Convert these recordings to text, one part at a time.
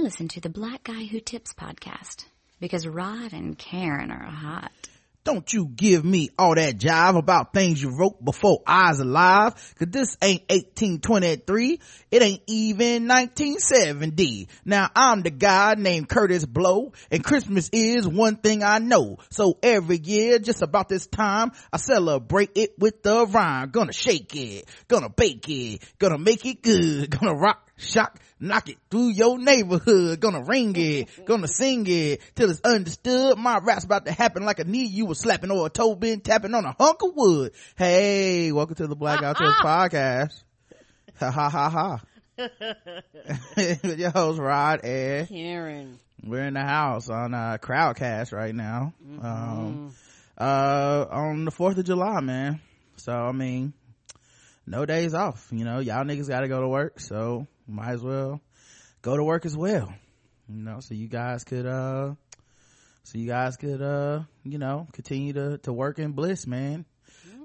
Listen to the Black Guy Who Tips podcast because Rod and Karen are hot. Don't you give me all that jive about things you wrote before I was alive, cause this ain't 1823, it ain't even 1970. Now I'm the guy named Kurtis Blow, and Christmas is one thing I know. So every year, just about this time, I celebrate it with the rhyme. Gonna shake it, gonna bake it, gonna make it good, gonna rock shock, knock it through your neighborhood. Gonna ring it, gonna sing it till it's understood. My rap's about to happen like a knee you was slapping or a toe been tapping on a hunk of wood. Hey, welcome to the Black Guy Who Tips podcast. Ha ha ha ha. With your host Rod and Karen. We're in the house on uh Crowdcast right now. Mm-hmm. Um uh on the 4th of July, man. So I mean, no days off. You know, y'all niggas gotta go to work, so might as well go to work as well you know so you guys could uh so you guys could uh you know continue to to work in bliss man.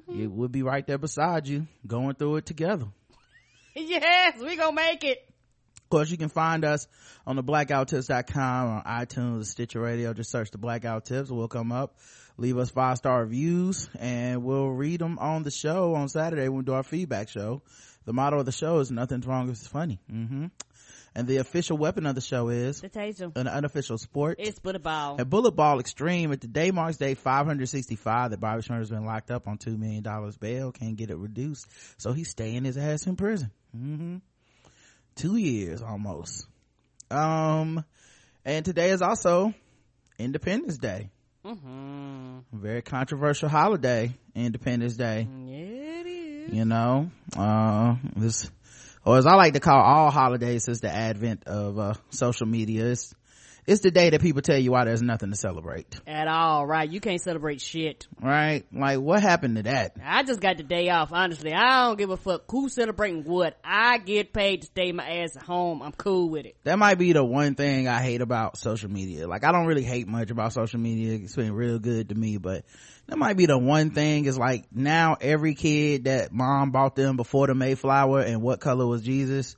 Mm-hmm. it would be right there beside you going through it together. Yes we gonna make it. Of course you can find us on the blackguywhotips.com on itunes stitcher radio. Just search the black guy who tips. We'll come up leave us five star reviews and we'll read them on the show on saturday when we do our feedback show the motto of the show is nothing's wrong it's funny. Mm-hmm. And the official weapon of the show is the taser. An unofficial sport. It's bullet ball. A bullet ball extreme. At the day marks day 565 that Bobby Shmurda has been locked up on $2 million bail. Can't get it reduced. So he's staying his ass in prison. Mm-hmm. Two years almost. Um, and today is also Independence Day. Mm-hmm. Very controversial holiday, Independence Day. Yeah you know? Uh this or as i like to call all holidays since the advent of uh social media it's it's the day that people tell you why there's nothing to celebrate. At all right. You can't celebrate shit. Right? Like what happened to that? I just got the day off honestly. I don't give a fuck who's celebrating what. I get paid to stay my ass at home. I'm cool with it. That might be the one thing i hate about social media. Like i don't really hate much about social media. It's been real good to me but that might be the one thing is like now every kid that mom bought them before the mayflower and what color was jesus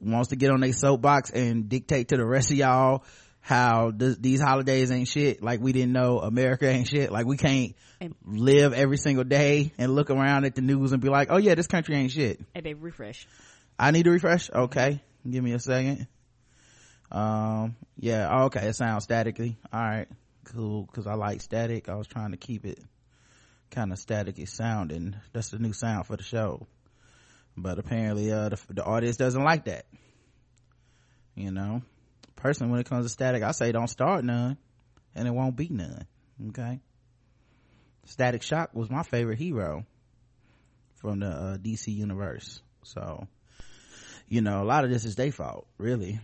wants to get on their soapbox and dictate to the rest of y'all how th- these holidays ain't shit like we didn't know america ain't shit like we can't live every single day and look around at the news and be like oh yeah this country ain't shit hey babe refresh i need to refresh okay give me a second um yeah okay it sounds statically all right cool because I like static. I was trying to keep it kind of staticky sounding. That's the new sound for the show. But apparently, uh, the, the audience doesn't like that. You know, personally, when it comes to static, I say don't start none and it won't be none. Okay. Static Shock was my favorite hero from the uh, DC universe. So, you know, a lot of this is their fault, really.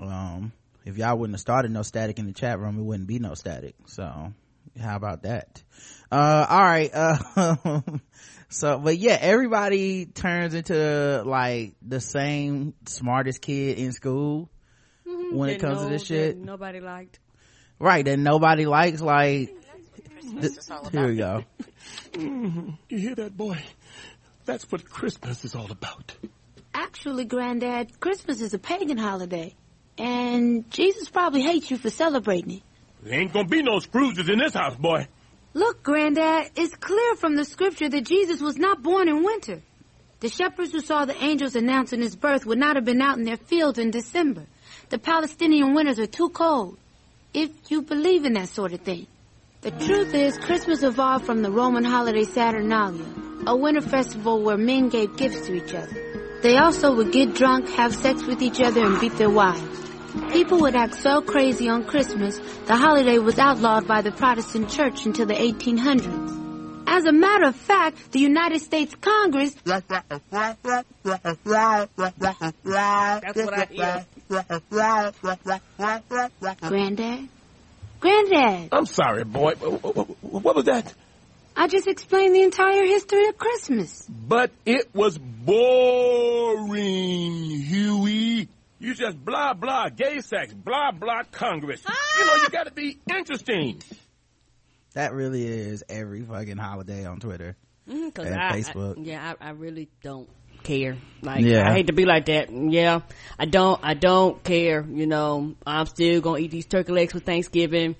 Um, if y'all wouldn't have started no static in the chat room it wouldn't be no static so how about that uh all right uh so but yeah everybody turns into like the same smartest kid in school. When it comes to this shit nobody liked right that nobody likes like th- here we go mm-hmm. you hear that boy that's what christmas is all about actually granddad christmas is a pagan holiday and Jesus probably hates you for celebrating it. There ain't gonna be no Scrooges in this house, boy. Look, Granddad, it's clear from the scripture that Jesus was not born in winter. The shepherds who saw the angels announcing his birth would not have been out in their fields in December. The Palestinian winters are too cold. If you believe in that sort of thing. The truth is, Christmas evolved from the Roman holiday Saturnalia, a winter festival where men gave gifts to each other. They also would get drunk, have sex with each other, and beat their wives. People would act so crazy on Christmas, the holiday was outlawed by the Protestant Church until the 1800s. As a matter of fact, the United States Congress. That's what I hear. Granddad? Granddad! I'm sorry, boy. What was that? I just explained the entire history of Christmas. But it was boring, Huey. You just blah blah gay sex, blah blah Congress. Ah! You know you got to be interesting. That really is every fucking holiday on Twitter mm, and I, Facebook. I, yeah, I, I, really don't care. Like, Yeah. I hate to be like that. Yeah, I don't, I don't care. You know, I'm still gonna eat these turkey legs for Thanksgiving.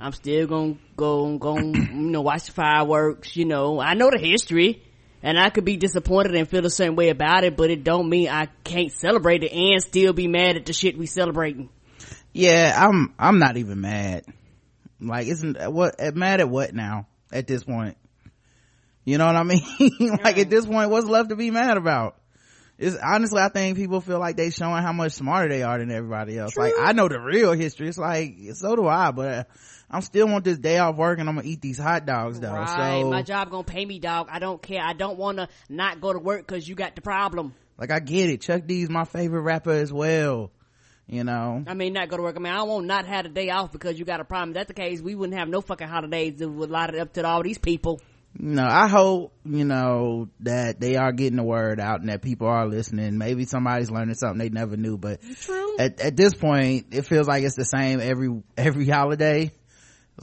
I'm still gonna go, go, you know, watch the fireworks. You know, I know the history. And I could be disappointed and feel a certain way about it, but it don't mean I can't celebrate it and still be mad at the shit we celebrating. Yeah, I'm, I'm not even mad. Like, isn't, what, mad at what now? At this point? You know what I mean? like at this point, what's left to be mad about? It's honestly, I think people feel like they showing how much smarter they are than everybody else. Like, I know the real history. It's like, so do I, but I'm still want this day off work and I'm gonna eat these hot dogs though. Right, So, my job gonna pay me, dog. I don't care. I don't want to not go to work because you got the problem. like, I get it. Chuck D's my favorite rapper as well. You know, I mean, not go to work. I mean, I won't not have a day off because you got a problem. If that's the case, we wouldn't have no fucking holidays that would light it up to all these people. you know, I hope, you know, that they are getting the word out and that people are listening. Maybe somebody's learning something they never knew, but at, at this point, it feels like it's the same every, every holiday.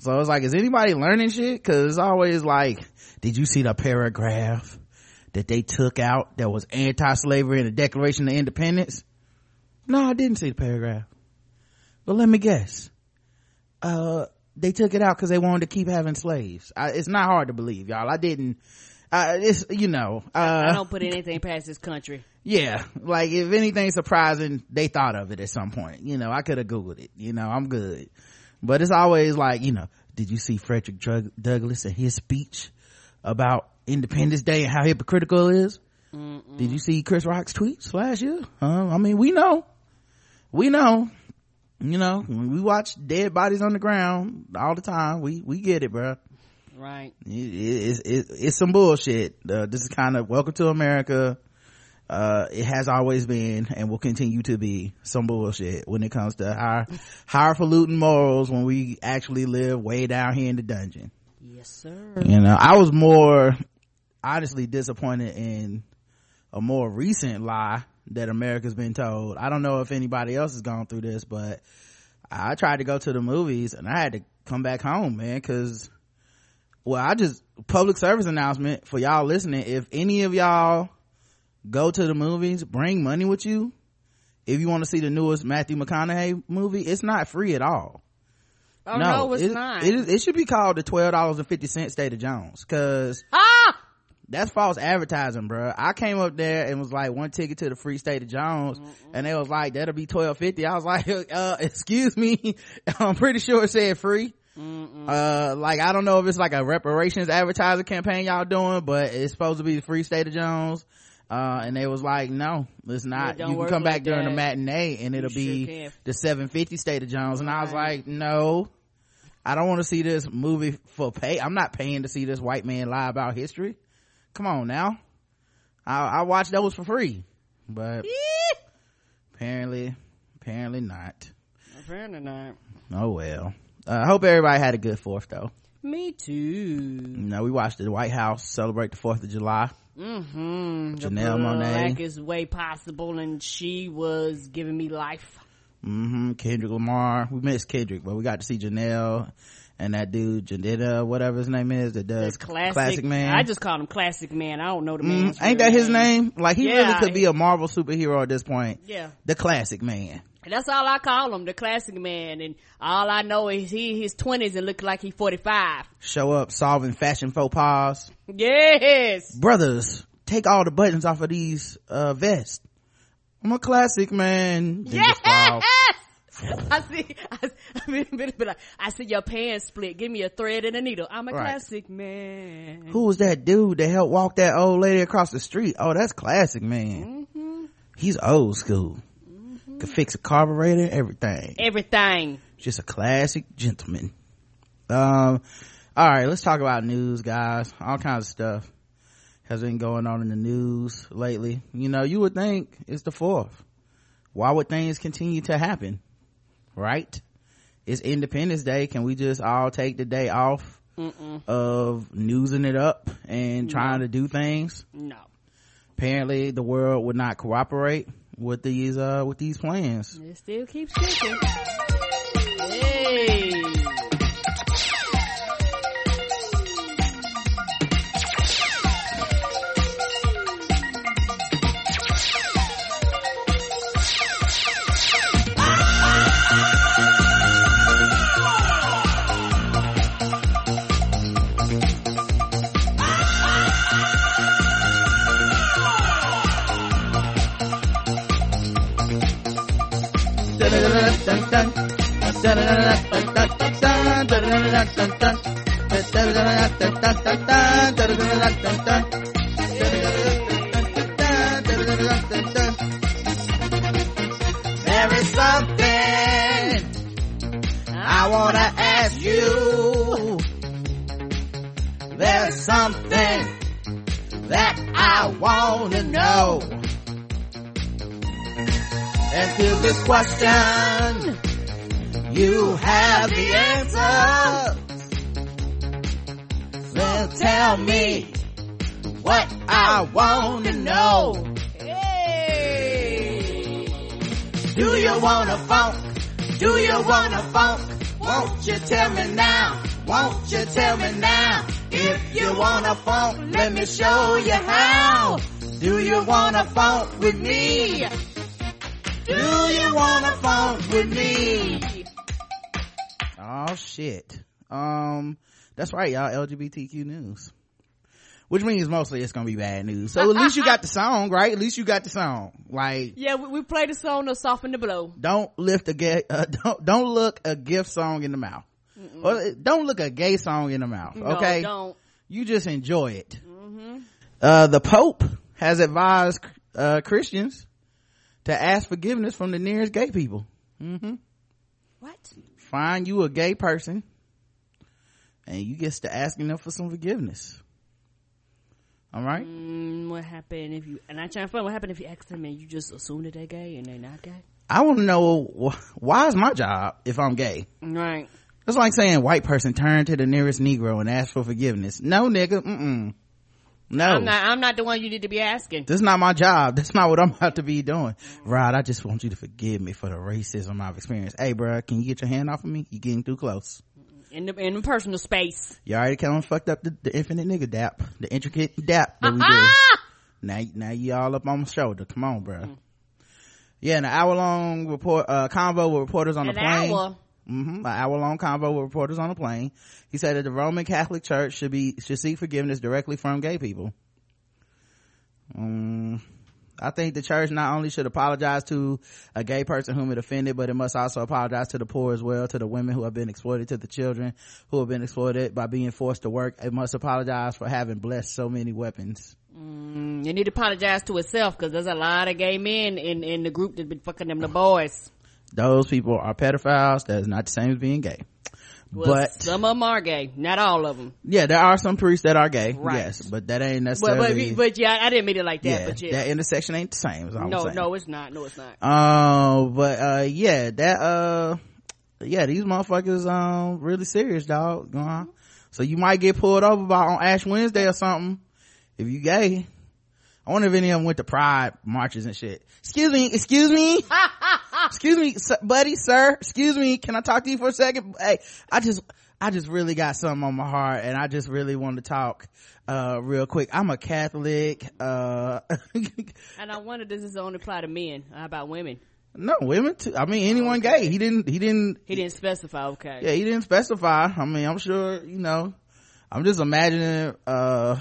So it's like, is anybody learning shit? Cause it's always like, did you see the paragraph that they took out that was anti-slavery in the Declaration of Independence? No, I didn't see the paragraph. But let me guess. Uh, they took it out because they wanted to keep having slaves. I, it's not hard to believe, y'all. I didn't. Uh, it's you know. Uh, I don't put anything past this country. yeah, like if anything surprising, they thought of it at some point. You know, I could have googled it. You know, I'm good. But it's always like, you know, did you see Frederick Douglass and his speech about Independence Day and how hypocritical it is? Did you see Chris Rock's tweets last year? Uh, I mean, we know, we know. You know, when we watch dead bodies on the ground all the time, we we get it, bruh Right. it, it, it, it's some bullshit uh, this is kind of welcome to america uh, it has always been and will continue to be some bullshit when it comes to high highfalutin morals when we actually live way down here in the dungeon Yes, sir. you know i was more honestly disappointed in a more recent lie that america's been told i don't know if anybody else has gone through this but i tried to go to the movies and i had to come back home man because well i just public service announcement for y'all listening if any of y'all go to the movies bring money with you if you want to see the newest matthew mcconaughey movie it's not free at all Oh no, it's it, not. It, it should be called the twelve dollars and fifty cent State of Jones because ah! That's false advertising, bro. I came up there and was like one ticket to the free State of Jones, and they was like that'll be twelve fifty. I was like, uh, excuse me, I'm pretty sure it said free. Uh, like I don't know if it's like a reparations advertising campaign y'all doing, but it's supposed to be the free State of Jones. Uh, and they was like, no, it's not. don't you can come back like during the matinee and it'll sure be can. the 750 State of Jones. And I was like, no, I don't want to see this movie for pay. I'm not paying to see this white man lie about history. Come on now. I, I watched those for free, but apparently, apparently not. Apparently not. Oh well. Uh, I hope everybody had a good fourth though. Me too. You know, we watched the White House celebrate the 4th of July. Mm-hmm. Janelle Monáe. blackest way possible, and she was giving me life. hmm Kendrick Lamar. We missed Kendrick, but we got to see Janelle and that dude, Jidenna, whatever his name is, that does That's classic. Man. I just call him Classic Man. I don't know the Mm, ain't that his name? Like he really could be a Marvel superhero at this point. Yeah. The classic man. And that's all I call him, the Classic Man. And all I know is he his twenties and look like he's forty five. Show up solving fashion faux pas. Yes. Brothers, take all the buttons off of these, uh, vests. I'm a classic man. Yes. I see. I, I mean, but- I see your pants split. Give me a thread and a needle. I'm a Right. classic man. Who was that dude that helped walk that old lady across the street? Oh, that's classic man. Mm-hmm. He's old school. Could fix a carburetor, everything. Everything. Just a classic gentleman. Um, all right, let's talk about news, guys. All kinds of stuff has been going on in the news lately. You know, you would think it's the fourth. Why would things continue to happen? Right? It's Independence Day. Can we just all take the day off of newsing it up and trying to do things? No. Apparently, the world would not cooperate with these uh with these plans. It still keeps kicking. Hey. There is something I wanna ask you. There's something that I wanna know. To this question, you have the answer. Then tell me what I wanna know. Do you wanna funk? Do you wanna funk? Won't you tell me now? Won't you tell me now? If you wanna funk, let me show you how. Do you wanna funk with me? Do you wanna funk with me? Oh shit. Um, that's right, y'all. LGBTQ news. Which means mostly it's gonna be bad news. So at least you got the song, right? At least you got the song. Like, Yeah, we, we played the song to soften the blow. don't lift a gay, uh, don't, don't look a gift song in the mouth. Or don't look a gay song in the mouth. No, Okay. don't. You just enjoy it. Uh, the Pope has advised, uh, Christians to ask forgiveness from the nearest gay people. What? Find you a gay person and you gets to asking them for some forgiveness. All right. Mm, what happened if you, and I try to find what happened if you ask them and you just assume that they're gay and they're not gay? I want to know why is my job if I'm gay? Right. It's like saying white person turn to the nearest Negro and ask for forgiveness. No, nigga. Mm-mm. No. I'm not, I'm not the one you need to be asking. This is not my job. That's not what I'm about to be doing. Rod, I just want you to forgive me for the racism I've experienced. Hey, bro, can you get your hand off of me? You're getting too close. In the, in the personal space. You already kind of fucked up the, the infinite nigga dap, the intricate dap that we do. Ah! Now, now you all up on my shoulder. Come on, bruh. Yeah, an hour long report, uh, convo with reporters on An the plane. hour. Hmm an hour long convo with reporters on the plane. He said that the Roman Catholic Church should be should seek forgiveness directly from gay people. Um, I think the church not only should apologize to a gay person whom it offended, but it must also apologize to the poor as well, to the women who have been exploited, to the children who have been exploited by being forced to work. It must apologize for having blessed so many weapons. Mm, you need to apologize to itself because there's a lot of gay men in, in the group that been fucking them the boys. Those people are pedophiles. That is not the same as being gay. Well, but some of them are gay, not all of them. yeah, there are some priests that are gay. Right. Yes, but that ain't But, necessarily. but, but yeah, I didn't mean it like that, yeah, but yeah. that intersection ain't the same. Is all I'm no, no, it's not. No, it's not. Um, but uh, yeah, that uh, yeah, these motherfuckers um really serious, dog. Uh-huh. So you might get pulled over by on Ash Wednesday or something if you gay. I wonder if any of them went to Pride marches and shit. Excuse me, excuse me, excuse me, buddy, sir. Excuse me, can I talk to you for a second? Hey, I just, I just really got something on my heart, and I just really want to talk uh real quick. I'm a Catholic. Uh, And I wonder does this only apply to men? How about women? no women too. I mean anyone gay. He didn't. He didn't. He didn't specify. Okay. yeah he didn't specify i mean i'm sure you know i'm just imagining uh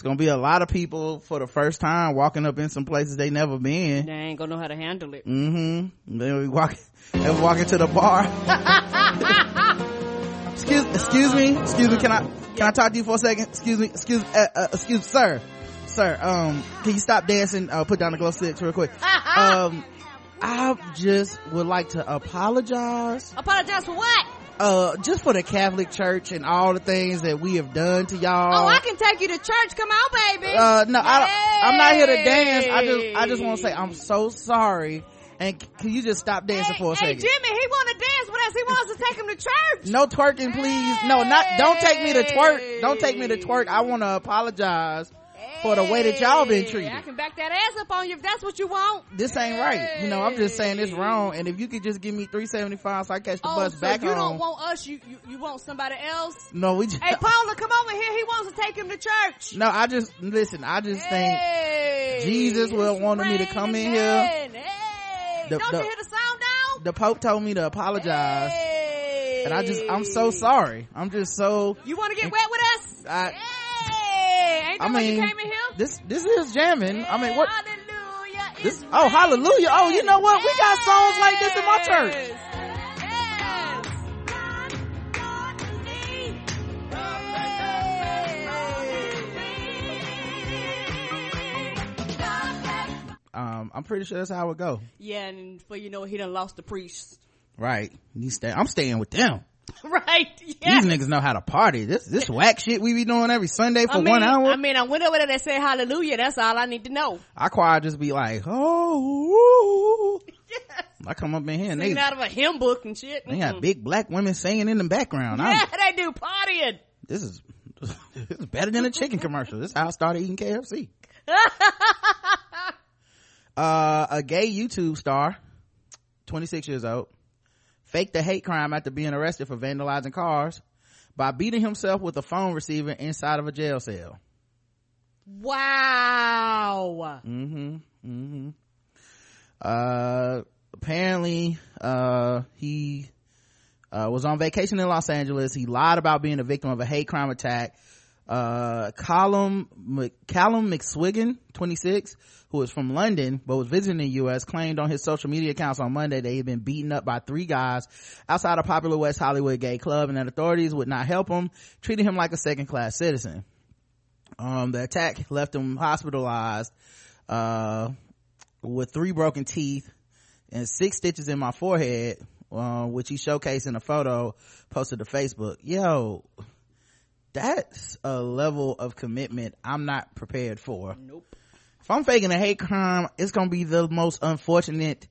it's gonna be a lot of people for the first time walking up in some places they never been. They ain't gonna know how to handle it. mm-hmm. Then we walk they walk into the bar. Excuse excuse me excuse me can i can i talk to you for a second? Excuse me excuse uh, uh, excuse sir. Sir um can you stop dancing? Uh put down the glow sticks real quick. Um i just would like to apologize. Apologize for what? Uh just for the catholic church and all the things that we have done to y'all. Oh, I can take you to church. Come on, baby. uh no I don't, i'm not here to dance. I just i just want to say i'm so sorry. And can you just stop dancing hey, for a hey, second? Jimmy, he want to dance. With us. He wants to take him to church. no twerking please. No not don't take me to twerk. Don't take me to twerk. I want to apologize for the way that y'all been Hey, treated I can back that ass up on you if that's what you want. this ain't right you know i'm just saying it's wrong and if you could just give me 375 so i catch the Oh, bus so back you home don't want us. You, you you want somebody else. no we just Hey, Paula, come over here. He wants to take him to church. no i just listen i just think Jesus will wanted me to come in here. Hey, The- don't the- you hear the sound now? the pope told me to apologize Hey. and i just i'm so sorry i'm just so You want to get wet with us? I- hey, ain't that I why you mean, came in here? this this is jamming. I mean, what Hallelujah This, oh, hallelujah. Oh, you know what? We got songs like this in my church. Um, I'm pretty sure that's how it go. Yeah, and for you know, he done lost the priest. Right. Stay, I'm staying with them. right. Yeah. These niggas know how to party. This, this whack shit we be doing every Sunday for I mean, one hour. I mean, I went over there that said hallelujah. That's all I need to know. i choir just be like, oh, Yes. I come up in here and they, out of a hymn book and shit. they got Mm-mm. big black women singing in the background. I'm- Yeah, they do partying. this is, this is better than a chicken commercial. This is how I started eating KFC. uh, a gay YouTube star, 26 years old, faked a hate crime after being arrested for vandalizing cars by beating himself with a phone receiver inside of a jail cell. Wow. Mm-hmm. Mm-hmm. Uh, apparently, uh, he, uh, was on vacation in Los Angeles. He lied about being a victim of a hate crime attack. Uh, Callum, Mc- Callum McSwiggan, 26, who is from London, but was visiting the U.S., claimed on his social media accounts on Monday that he had been beaten up by three guys outside a popular West Hollywood gay club and that authorities would not help him, treating him like a second class citizen. Um, the attack left him hospitalized, uh, with three broken teeth and six stitches in my forehead, uh, which he showcased in a photo posted to Facebook. Yo, that's a level of commitment I'm not prepared for. Nope. If I'm faking a hate crime, it's gonna be the most unfortunate,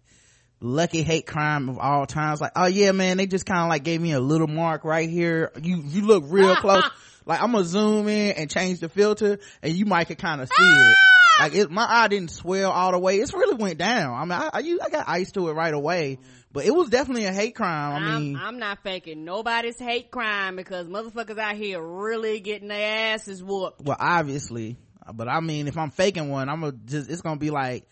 lucky hate crime of all times. Like, oh yeah, man, they just kind of like gave me a little mark right here. You, you look real close. Like, I'm gonna zoom in and change the filter and you might could kind of see it. Ah! Like, it, my eye didn't swell all the way. It's really went down. I mean, I, I, you- I got ice to it right away, but it was definitely a hate crime. I mean, I'm, I'm not faking nobody's hate crime because motherfuckers out here really getting their asses whooped. well, obviously, but I mean, if I'm faking one, I'm gonna just, it's gonna be like,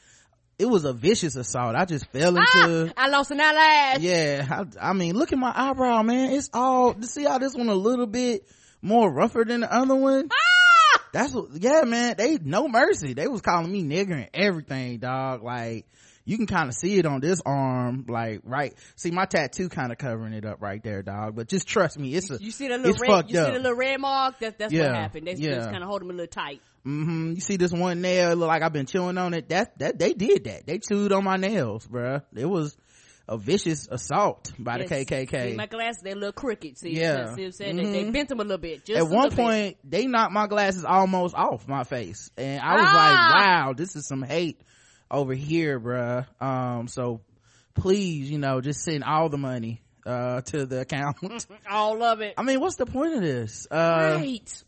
it was a vicious assault. I just fell into, Ah, I lost an eyelash. yeah I, I mean look at my eyebrow man it's all to see how this one a little bit more rougher than the other one Ah! that's what yeah man they no mercy they was calling me nigger and everything dog like you can kind of see it on this arm like right see my tattoo kind of covering it up right there dog but just trust me it's a You see the little red, you up see the little red mark? That's, that's Yeah, what happened. They yeah. just kind of hold them a little tight. Mm-hmm. You see this one nail, it look like I've been chewing on it. That, that, they did that. They chewed on my nails, bruh. It was a vicious assault by Yes. the KKK. See, my glasses, they little crooked. See, Yeah. see what I'm saying? They, they Mhm. bent them a little bit. Just At one little bit. point, they knocked my glasses almost off my face. And I was Ah! like, wow, this is some hate over here, bruh. Um, so please, you know, just send all the money, uh, to the account. all of it. I mean, what's the point of this? Uh, right.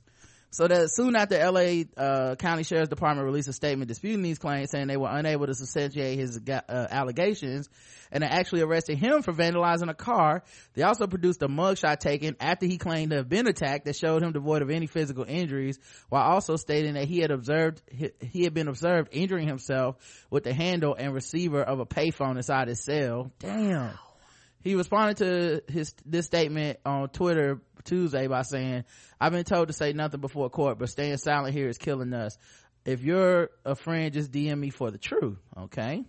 So that soon after LA uh, County Sheriff's Department released a statement disputing these claims, saying they were unable to substantiate his uh, allegations, and they actually arrested him for vandalizing a car. They also produced a mugshot taken after he claimed to have been attacked that showed him devoid of any physical injuries, while also stating that he had observed he, he had been observed injuring himself with the handle and receiver of a payphone inside his cell. Damn. He responded to his this statement on Twitter Tuesday by saying, "I've been told to say nothing before court, but staying silent here is killing us. If you're a friend, just DM me for the truth, okay?"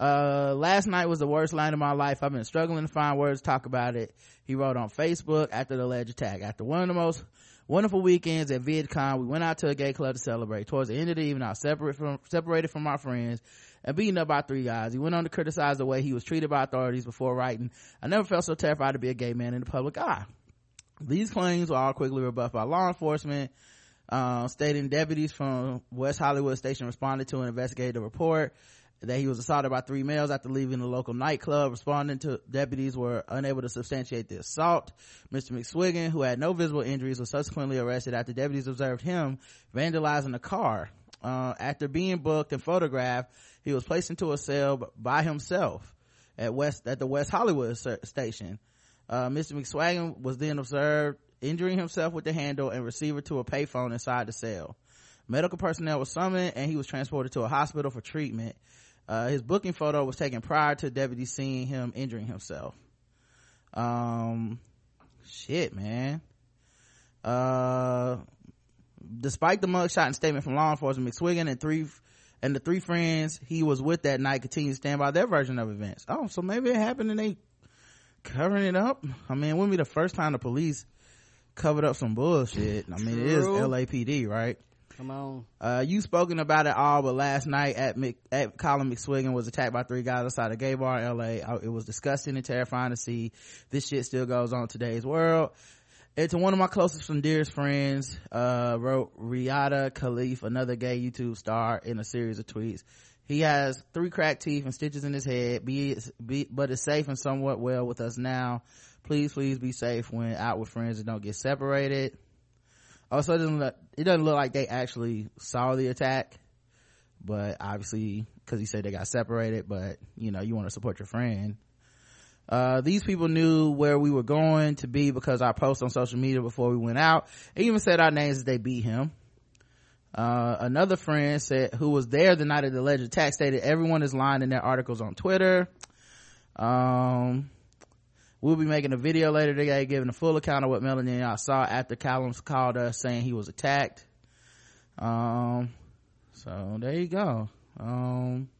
Uh, last night was the worst night of my life. I've been struggling to find words to talk about it. He wrote on Facebook after the alleged attack. After one of the most wonderful weekends at VidCon, we went out to a gay club to celebrate. Towards the end of the evening, I was separate from, separated from my friends and beaten up by three guys. He went on to criticize the way he was treated by authorities before writing, I never felt so terrified to be a gay man in the public eye. These claims were all quickly rebuffed by law enforcement, uh, stating deputies from West Hollywood station responded to an investigative report that he was assaulted by three males after leaving the local nightclub. Responding to deputies were unable to substantiate the assault. Mr. McSwiggan, who had no visible injuries, was subsequently arrested after deputies observed him vandalizing a car. Uh, after being booked and photographed, he was placed into a cell by himself at West at the West Hollywood station. Uh, Mr. McSwiggan was then observed injuring himself with the handle and receiver to a payphone inside the cell. Medical personnel was summoned and he was transported to a hospital for treatment. Uh, his booking photo was taken prior to deputies seeing him injuring himself. Um, shit, man. Uh, despite the mugshot and statement from law enforcement, McSwiggan and three and the three friends he was with that night continue to stand by their version of events. Oh, so maybe it happened and they covering it up. I mean, it wouldn't be the first time the police covered up some bullshit. I mean, it is LAPD, right? Come on. Uh, you spoken about it all, but last night at, Mc, at Colin McSwiggan was attacked by three guys outside a gay bar in LA. Uh, It was disgusting and terrifying to see. This shit still goes on in today's world. It's one of my closest and dearest friends, uh, wrote Riyadh Khalaf, another gay YouTube star, in a series of tweets. He has three cracked teeth and stitches in his head, be, be, but is safe and somewhat well with us now. Please, please be safe when out with friends and don't get separated. Also, it doesn't look, it doesn't look like they actually saw the attack, but obviously, cause he said they got separated, but you know, you want to support your friend. Uh, these people knew where we were going to be because I post on social media before we went out. They even said our names as they beat him. Uh, another friend said, who was there the night of the alleged attack stated everyone is lying in their articles on Twitter. Um, we'll be making a video later today giving a full account of what Melanie and I saw after Callum called us saying he was attacked. Um, so there you go. Um,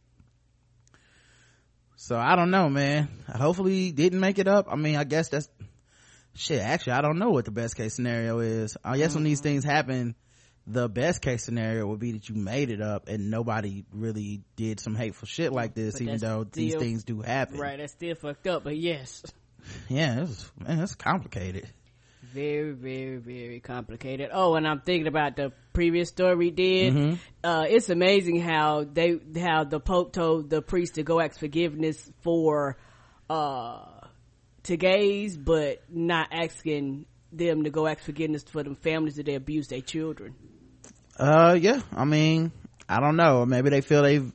so I don't know, man. Hopefully he didn't make it up. I mean, I guess that's shit. Actually, I don't know what the best case scenario is. I guess when these things happen, the best case scenario would be that you made it up and nobody really did some hateful shit like this, But even that's though these things do happen. Right, that's still fucked up, but yes. Yeah, was, man, it's complicated. Very, very, very complicated. Oh, and I'm thinking about the previous story we did. Mm-hmm. Uh, it's amazing how they, how the Pope told the priest to go ask forgiveness for, uh, to gays, but not asking them to go ask forgiveness for them families that they abused their children. Uh, yeah. I mean, I don't know. Maybe they feel they've,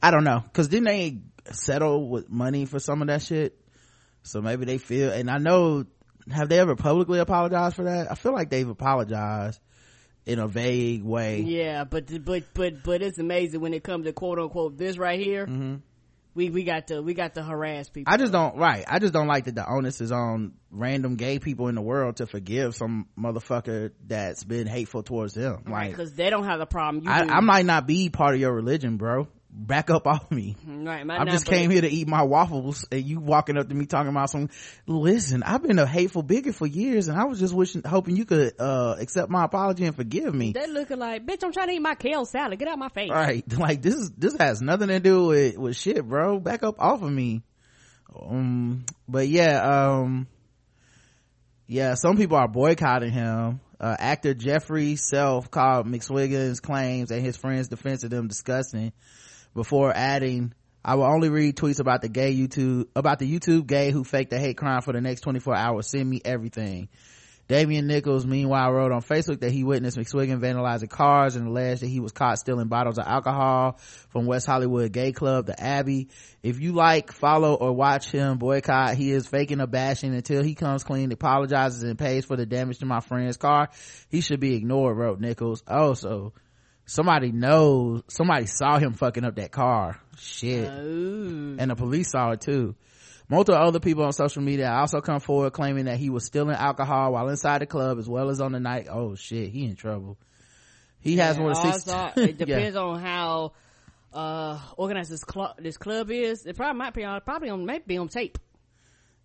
I don't know. Cause didn't they settle with money for some of that shit? So maybe they feel, and I know, have they ever publicly apologized for that? I feel like they've apologized in a vague way. Yeah, but but but but it's amazing when it comes to quote unquote this right here. We we got to we got to harass people. I just don't, right. I just don't like that the onus is on random gay people in the world to forgive some motherfucker that's been hateful towards them. Like, because they don't have the problem. You I, do. I might not be part of your religion, bro. Back up off me. right. I just came here to eat my waffles and you walking up to me talking about some, listen, I've been a hateful bigot for years and I was just wishing, hoping you could, uh, accept my apology and forgive me. They looking like, bitch, I'm trying to eat my kale salad. Get out my face. Right. Like this is, this has nothing to do with, with shit, bro. Back up off of me. Um, but yeah, um, yeah, some people are boycotting him. Uh, actor Jeffrey Self called McSwiggan's claims and his friends' defense of them disgusting before adding, I will only read tweets about the gay YouTube, about the YouTube gay who faked a hate crime for the next 24 hours. Send me everything. Damian Nichols, meanwhile, wrote on Facebook that he witnessed McSwiggan vandalizing cars and alleged that he was caught stealing bottles of alcohol from West Hollywood gay club, the Abbey. If you like, follow, or watch him boycott, he is faking a bashing until he comes clean, apologizes, and pays for the damage to my friend's car. He should be ignored, wrote Nichols. Oh, so somebody knows, somebody saw him fucking up that car. Shit Ooh. and the police saw it too. Multiple other people on social media also come forward claiming that he was stealing alcohol while inside the club as well as on the night. Oh shit, he in trouble. He has Yeah, more than six. it Yeah. depends on how uh organized this club this club is. It probably might be on probably on might be on tape.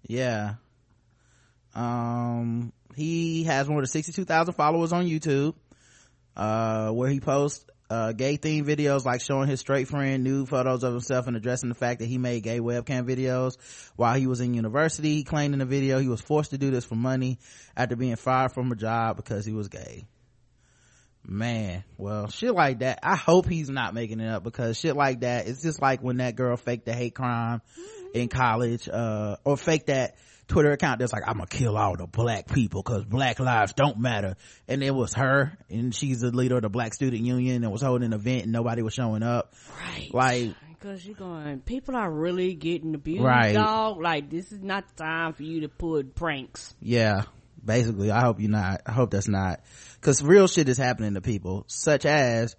Yeah. Um, he has more than 62,000 followers on YouTube, uh, where he posts, uh, gay themed videos like showing his straight friend nude photos of himself and addressing the fact that he made gay webcam videos while he was in university. He claimed in the video he was forced to do this for money after being fired from a job because he was gay. Man, well, shit like that. I hope he's not making it up because shit like that, it's just like when that girl faked the hate crime in college, uh, or faked that Twitter account that's like, I'm gonna kill all the black people cause black lives don't matter. And it was her and she's the leader of the black student union and was holding an event and nobody was showing up. Right. Like, because you're going, people are really getting abused, Right. dog. Like this is not the time for you to pull pranks. yeah, basically, I hope you're not, I hope that's not, cause real shit is happening to people, such as,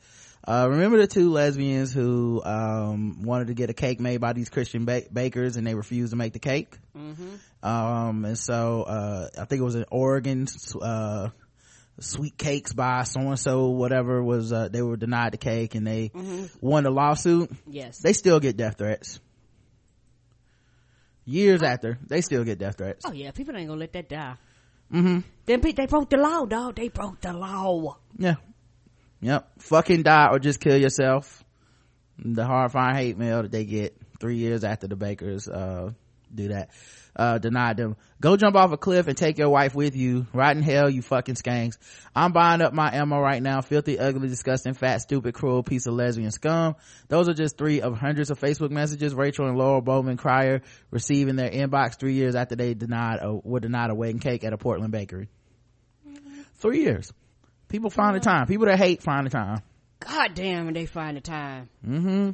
uh, remember the two lesbians who, um, wanted to get a cake made by these Christian ba- bakers and they refused to make the cake? Um, and so, uh, I think it was in Oregon, uh, sweet cakes by so and so whatever was uh, they were denied the cake and they Mm-hmm. won the lawsuit Yes. they still get death threats years after they still get death threats oh yeah, people ain't gonna let that die. mm-hmm Them pe- they broke the law, dog. They broke the law. yeah yep. Fucking die or just kill yourself. The horrifying hate mail that they get three years after the bakers uh do that. Uh denied them. Go jump off a cliff and take your wife with you. Right in hell you fucking skanks. I'm buying up my ammo right now. Filthy ugly disgusting fat stupid cruel piece of lesbian scum. Those are just three of hundreds of facebook messages rachel and laurel bowman cryer received in their inbox three years after they denied a, were denied a wedding cake at a portland bakery. Three years people find the time people that hate find the time God damn, they find the time. Mm-hmm.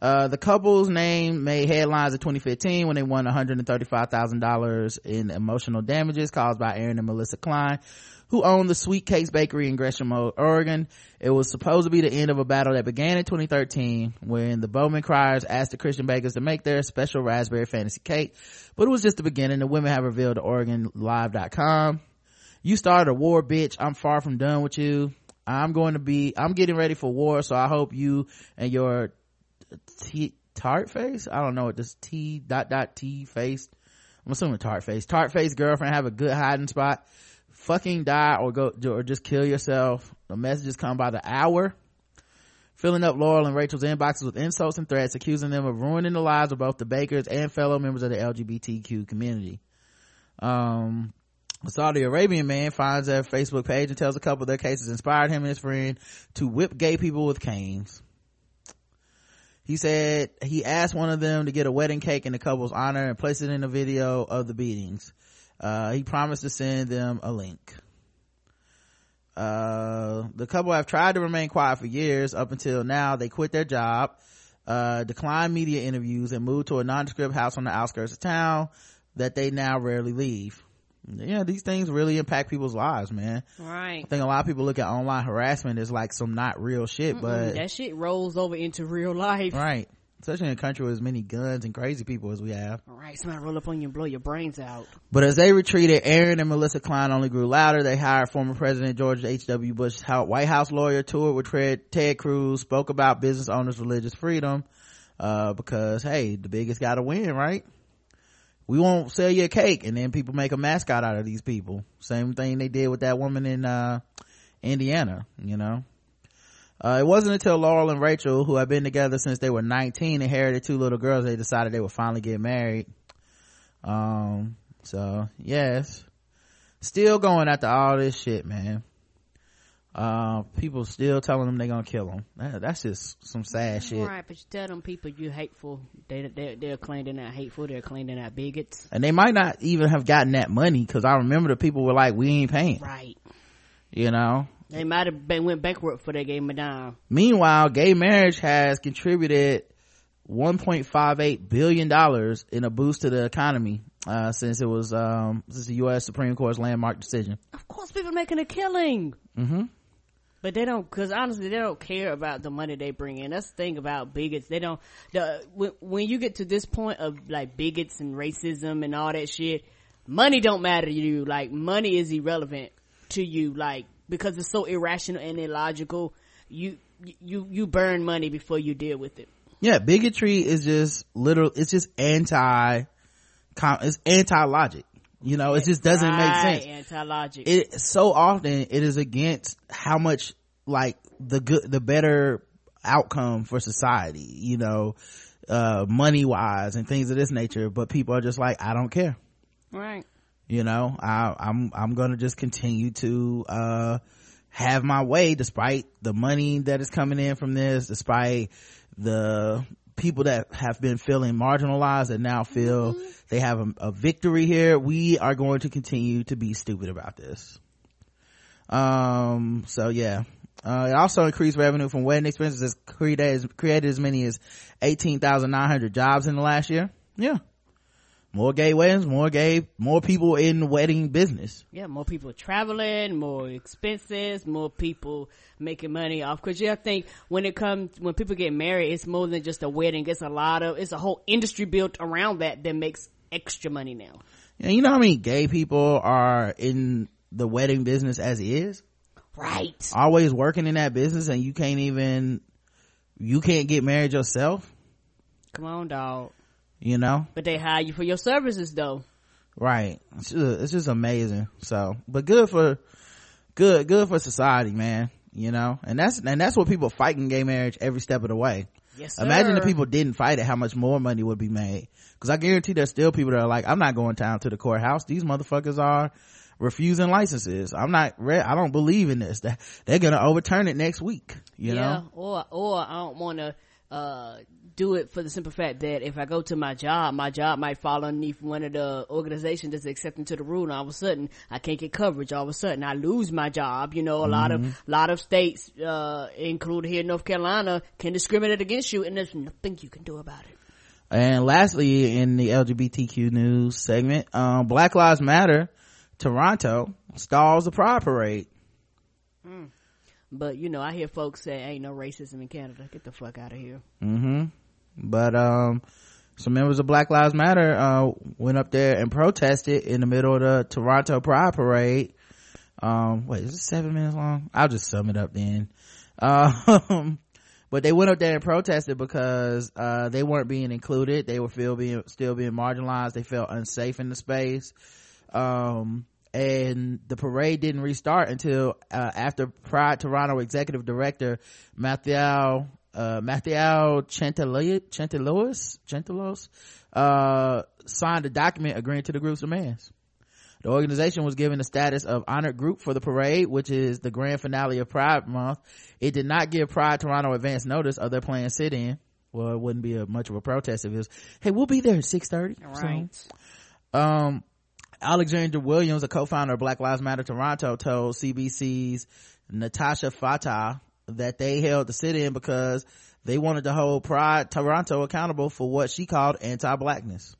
Uh, the couple's name made headlines in 2015 when they won $135,000 in emotional damages caused by Aaron and Melissa Klein, who owned the Sweet Cakes Bakery in Gresham, Oregon. It was supposed to be the end of a battle that began in 2013 when the Bowman Cryers asked the Christian bakers to make their special raspberry fantasy cake, but it was just the beginning. The women have revealed to OregonLive.com. You started a war, bitch. I'm far from done with you. I'm going to be, I'm getting ready for war, so I hope you and your T, tart face? I don't know what this T dot dot T face. I'm assuming tart face. Tart face girlfriend have a good hiding spot. Fucking die or go, or just kill yourself. The messages come by the hour. Filling up Laurel and Rachel's inboxes with insults and threats, accusing them of ruining the lives of both the bakers and fellow members of the LGBTQ community. Um, a Saudi Arabian man finds their Facebook page and tells a couple their cases inspired him and his friend to whip gay people with canes. He said he asked one of them to get a wedding cake in the couple's honor and place it in a video of the beatings. Uh, he promised to send them a link. Uh, the couple have tried to remain quiet for years up until now. They quit their job, uh, declined media interviews and moved to a nondescript house on the outskirts of town that they now rarely leave. Yeah, these things really impact people's lives, man. Right. I think a lot of people look at online harassment as like some not real shit, but that shit rolls over into real life. right. Especially in a country with as many guns and crazy people as we have. All right, somebody roll up on you and blow your brains out. But as they retreated, Aaron and Melissa Klein only grew louder. They hired former President George H.W. Bush's White House lawyer, toured with Ted, Ted Cruz, spoke about business owners' religious freedom, uh, because hey, the biggest gotta win, right? We won't sell you a cake and then people make a mascot out of these people. Same thing they did with that woman in, uh, Indiana, you know? Uh, it wasn't until Laurel and Rachel, who had been together since they were 19, inherited two little girls, they decided they would finally get married. Um, so, yes. Still going after all this shit, man. Uh, people still telling them they're gonna kill them. That, that's just some sad shit. Right, but you tell them people you hateful. They they they'll claim they're not hateful. They'll claim they're not bigots. And they might not even have gotten that money, cause I remember the people were like, we ain't paying. Right. You know? They might have been went bankrupt before they gave them a dime. Meanwhile, gay marriage has contributed 1.58 billion dollars in a boost to the economy uh, since it was um, since the U.S. Supreme Court's landmark decision. Of course, people making a killing. Mm-hmm. But they don't, cause honestly, they don't care about the money they bring in. That's the thing about bigots. They don't, the, when, when you get to this point of like bigots and racism and all that shit, money don't matter to you. Like money is irrelevant to you, like, because it's so irrational and illogical. You, you, you burn money before you deal with it. Yeah, bigotry is just literal. It's just anti. It's anti logic. You know, it just doesn't make sense. Anti-logic. It so often it is against how much like the good, the better outcome for society. You know, uh, money wise and things of this nature. But people are just like, I don't care. right. You know, I, I'm I'm gonna just continue to uh have my way despite the money that is coming in from this, despite the people that have been feeling marginalized and now feel they have a, a victory here. We are going to continue to be stupid about this. Um, so yeah. Uh, it also increased revenue from wedding expenses as created, created as many as 18,900 jobs in the last year. Yeah. More gay weddings, more gay, more people in wedding business. Yeah, more people traveling, more expenses, more people making money off. Cause yeah, I think when it comes, when people get married, it's more than just a wedding. It's a lot of, it's a whole industry built around that that makes extra money now. And you know how many gay people are in the wedding business as is Right. always working in that business and you can't even you can't get married yourself Come on, dog. you know But they hire you for your services, though. right it's just, it's just amazing so but good for good good for society man you know and that's and that's what people fighting gay marriage every step of the way Yes, sir. imagine if people didn't fight it how much more money would be made. Because i guarantee there's still people that are like i'm not going down to the courthouse. These motherfuckers are refusing licenses. I'm not re- i don't believe in this. They're gonna overturn it next week you yeah, know? or or I don't want to uh do it for the simple fact that if I go to my job, my job might fall underneath one of the organizations that's accepting to the rule, and all of a sudden I can't get coverage. All of a sudden I lose my job. You know, a lot Mm-hmm. of lot of states, uh, including here in North Carolina, can discriminate against you, and there's nothing you can do about it. And lastly, in the LGBTQ news segment, um, Black Lives Matter, Toronto stalls the Pride Parade. But you know, I hear folks say ain't no racism in Canada. Get the fuck out of here. hmm But, um, some members of Black Lives Matter, uh, went up there and protested in the middle of the Toronto Pride Parade. Um, wait, is it seven minutes long? I'll just sum it up then. Um, but they went up there and protested because, uh, they weren't being included. They were still being, still being marginalized. They felt unsafe in the space. Um, and the parade didn't restart until uh, after Pride Toronto executive director Matthew uh, Matthew Chantelois Chantelois Chantelos uh, signed a document agreeing to the group's demands. The organization was given the status of honored group for the parade, which is the grand finale of Pride Month. It did not give Pride Toronto advance notice of their planned sit-in. Well, it wouldn't be a, much of a protest if it was, hey, we'll be there at 6.30. Right. Um, Alexander Williams, a co-founder of Black Lives Matter Toronto, told CBC's Natasha Fatah that they held the sit-in because they wanted to hold Pride Toronto accountable for what she called anti-blackness.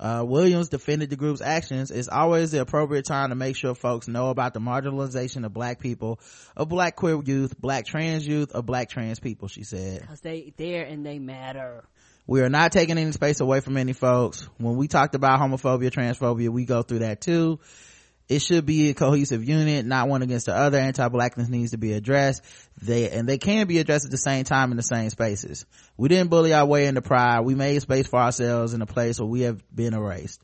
Uh, Williams defended the group's actions. It's always the appropriate time to make sure folks know about the marginalization of black people, of black queer youth, black trans youth, of black trans people, she said. Cause they there and they matter. We are not taking any space away from any folks. When we talked about homophobia, transphobia, we go through that too. It should be a cohesive unit, not one against the other. Anti-blackness needs to be addressed. They, and they can be addressed at the same time in the same spaces. We didn't bully our way into pride. We made space for ourselves in a place where we have been erased.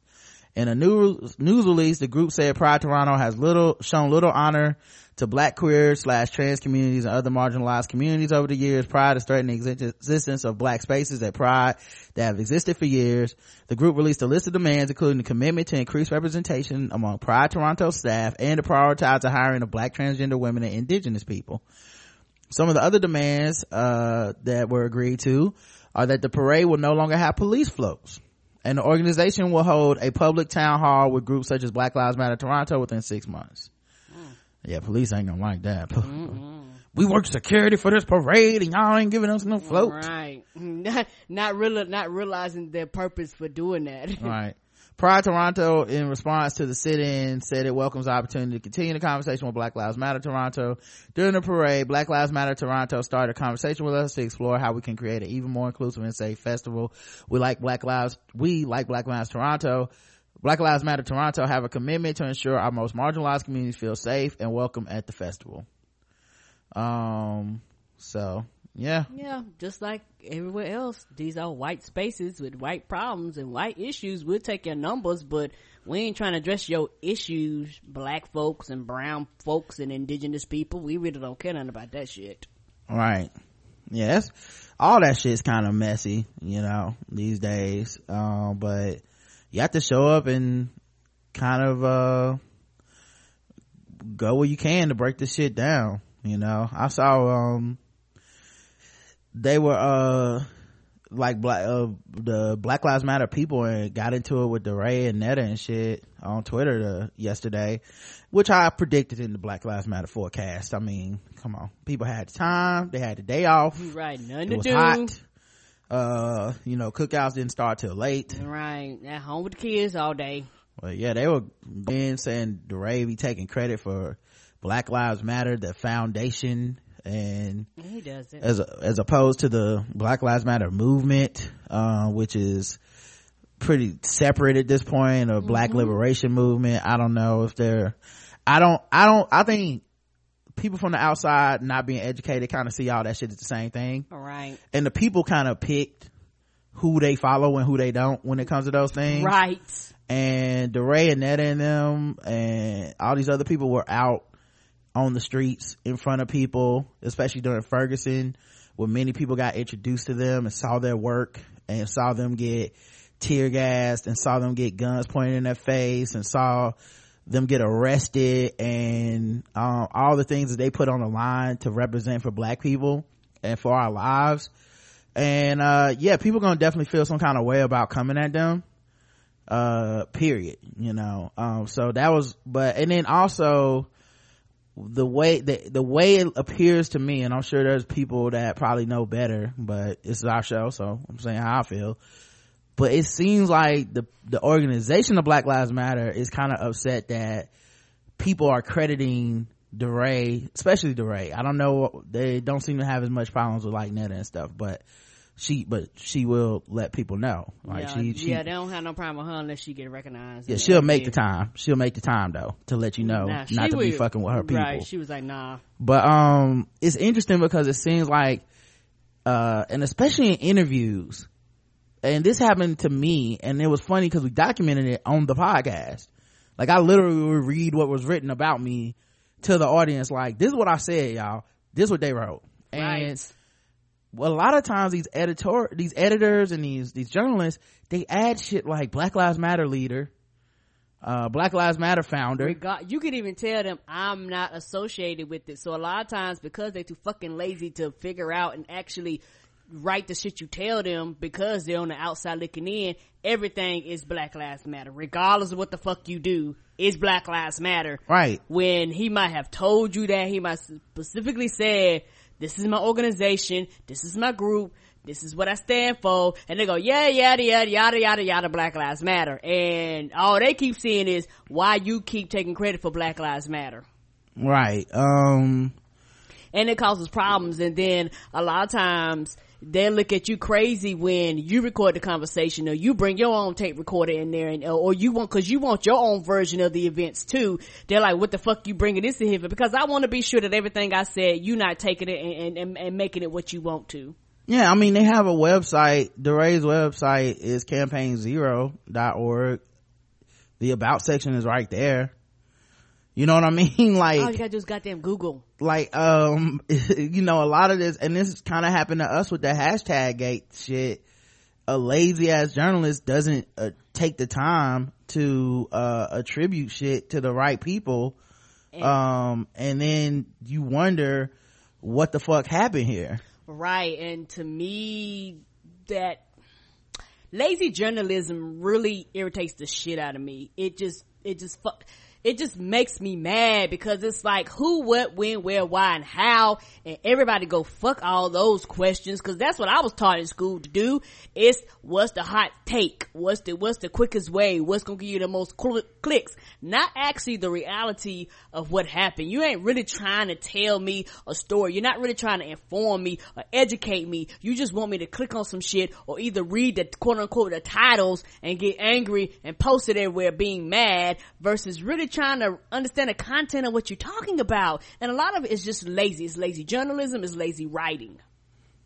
In a new news release, the group said Pride Toronto has little, shown little honor to black queer slash trans communities and other marginalized communities over the years. Pride has threatened the existence of black spaces at Pride that have existed for years. The group released a list of demands, including the commitment to increase representation among Pride Toronto staff and to prioritize the hiring of black transgender women and indigenous people. Some of the other demands, uh, that were agreed to are that the parade will no longer have police floats. And the organization will hold a public town hall with groups such as Black Lives Matter Toronto within six months. Yeah, police ain't gonna like that. we work security for this parade and y'all ain't giving us no float. Right. Not not real not realizing their purpose for doing that. Right. Pride Toronto, in response to the sit-in, said it welcomes the opportunity to continue the conversation with Black Lives Matter Toronto. During the parade, Black Lives Matter Toronto started a conversation with us to explore how we can create an even more inclusive and safe festival. We like Black Lives, we like Black Lives Toronto. Black Lives Matter Toronto have a commitment to ensure our most marginalized communities feel safe and welcome at the festival. Um, so, yeah. Yeah, just like everywhere else, these are white spaces with white problems and white issues. We'll take your numbers, but we ain't trying to address your issues, black folks and brown folks and indigenous people. We really don't care nothing about that shit. Right. Yes. all that shit's kind of messy, you know, these days. Um, but you have to show up and kind of, uh, go where you can to break this shit down, you know. I saw, um, they were, uh, like black, uh, the Black Lives Matter people and got into it with DeRay and Netta and shit on Twitter the, yesterday, which I predicted in the Black Lives Matter forecast. I mean, come on. People had time. They had the day off. Right, nothing It to was do. hot. Uh, you know, cookouts didn't start till late. Right, at home with the kids all day. well yeah, they were being saying be taking credit for Black Lives Matter, the foundation, and He does it. as as opposed to the Black Lives Matter movement, uh, which is pretty separate at this point or black Mm-hmm. liberation movement i don't know if they're i don't i don't i think people from the outside not being educated kind of see all that shit as the same thing Right. and the people kind of picked who they follow and who they don't when it comes to those things Right. and DeRay and Netta and them and all these other people were out on the streets in front of people, especially during Ferguson, where many people got introduced to them and saw their work and saw them get tear gassed and saw them get guns pointed in their face and saw them get arrested and um, all the things that they put on the line to represent for black people and for our lives. And uh yeah, people gonna definitely feel some kind of way about coming at them uh period you know um so that was but and then also the way the the way it appears to me and i'm sure there's people that probably know better but it's our show so i'm saying how i feel but it seems like the the organization of black lives matter is kind of upset that people are crediting DeRay, especially DeRay. I don't know, they don't seem to have as much problems with like Netta and stuff, but she, but she will let people know. Like yeah, she, she, yeah, they don't have no problem with her unless she get recognized. yeah, she'll make the time. She'll make the time though to let you know Nah, not to be fucking with her people. Right. She was like, nah. But um, it's interesting because it seems like, uh, and especially in interviews, and this happened to me, and it was funny because we documented it on the podcast. Like I literally would read what was written about me to the audience. Like this is what I said, y'all. This is what they wrote, and Right. well, a lot of times these editor, these editors and these, these journalists, they add shit like Black Lives Matter leader, uh, Black Lives Matter founder. You could even tell them I'm not associated with it. So a lot of times because they're too fucking lazy to figure out and actually write the shit you tell them because they're on the outside looking in, everything is Black Lives Matter. Regardless of what the fuck you do, it's Black Lives Matter. Right. When he might have told you that, he might specifically said, this is my organization, this is my group, this is what I stand for, and they go, yeah, yada, yada, yada, yada, yada, Black Lives Matter. And all they keep seeing is why you keep taking credit for Black Lives Matter. Right. Um, And it causes problems, and then a lot of times, they look at you crazy when you record the conversation or you bring your own tape recorder in there and or you want cause you want your own version of the events too they're like what the fuck you bringing this in here because i want to be sure that everything i said you not taking it and, and, and making it what you want to Yeah, I mean, they have a website. DeRay's website is campaign campaignzero.org. The about section is right there. You know what I mean? Like all you gotta do is goddamn google like, um, you know, a lot of this, and this kind of happened to us with the hashtag gate shit. A lazy ass journalist doesn't uh, take the time to, uh, attribute shit to the right people. Um, and then you wonder what the fuck happened here. Right. And to me, that lazy journalism really irritates the shit out of me. It just, it just fuck, it just makes me mad because it's like who, what, when, where, why, and how, and everybody go fuck all those questions because that's what I was taught in school to do. It's what's the hot take? What's the, what's the quickest way? What's gonna give you the most cl- clicks? Not actually the reality of what happened. You ain't really trying to tell me a story. You're not really trying to inform me or educate me. You just want me to click on some shit or either read the quote unquote the titles and get angry and post it everywhere being mad versus really trying to understand the content of what you're talking about. And a lot of it is just lazy. It's lazy journalism. It's lazy writing.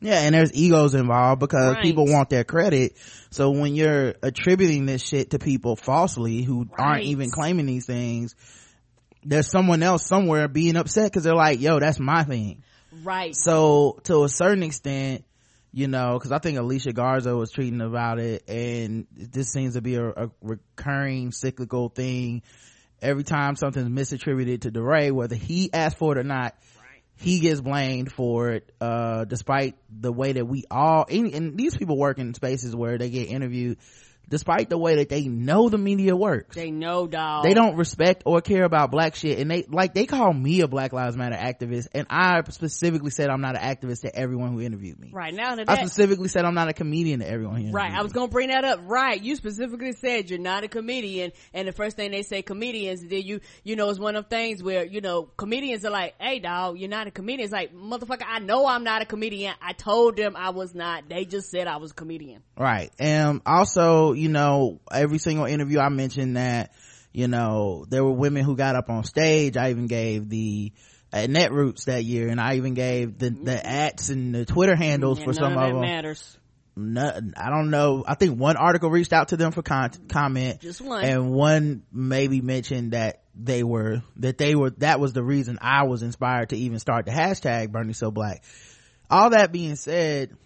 Yeah, and there's egos involved because Right. people want their credit. So when you're attributing this shit to people falsely who aren't even claiming these things, there's someone else somewhere being upset because they're like, yo, that's my thing. Right. So to a certain extent, you know, cause I think Alicia Garza was tweeting about it and this seems to be a, a recurring cyclical thing. Every time something's misattributed to DeRay, whether he asked for it or not, he gets blamed for it, uh, despite the way that we all, and, and these people work in spaces where they get interviewed, despite the way that they know the media works They know, dog. they don't respect or care about black shit and they like they call me a black lives matter activist and i specifically said i'm not an activist to everyone who interviewed me Right now, that, i specifically said i'm not a comedian to everyone who Right, I was gonna bring that up. Right, you specifically said you're not a comedian, and the first thing they say comedians, then you, you know, it's one of things where you know comedians are like, "Hey, dog, you're not a comedian." It's like, motherfucker, I know I'm not a comedian. I told them I was not. They just said I was a comedian. right and also you know, every single interview I mentioned that, you know, there were women who got up on stage. I even gave the, uh, at Netroots that year, and I even gave the the mm-hmm. ats and the Twitter handles And for some of of them. matters. Nothing. I don't know. I think one article reached out to them for con- comment. Just one. And one maybe mentioned that they were, that they were, that was the reason I was inspired to even start the hashtag Bernie So Black. All that being said,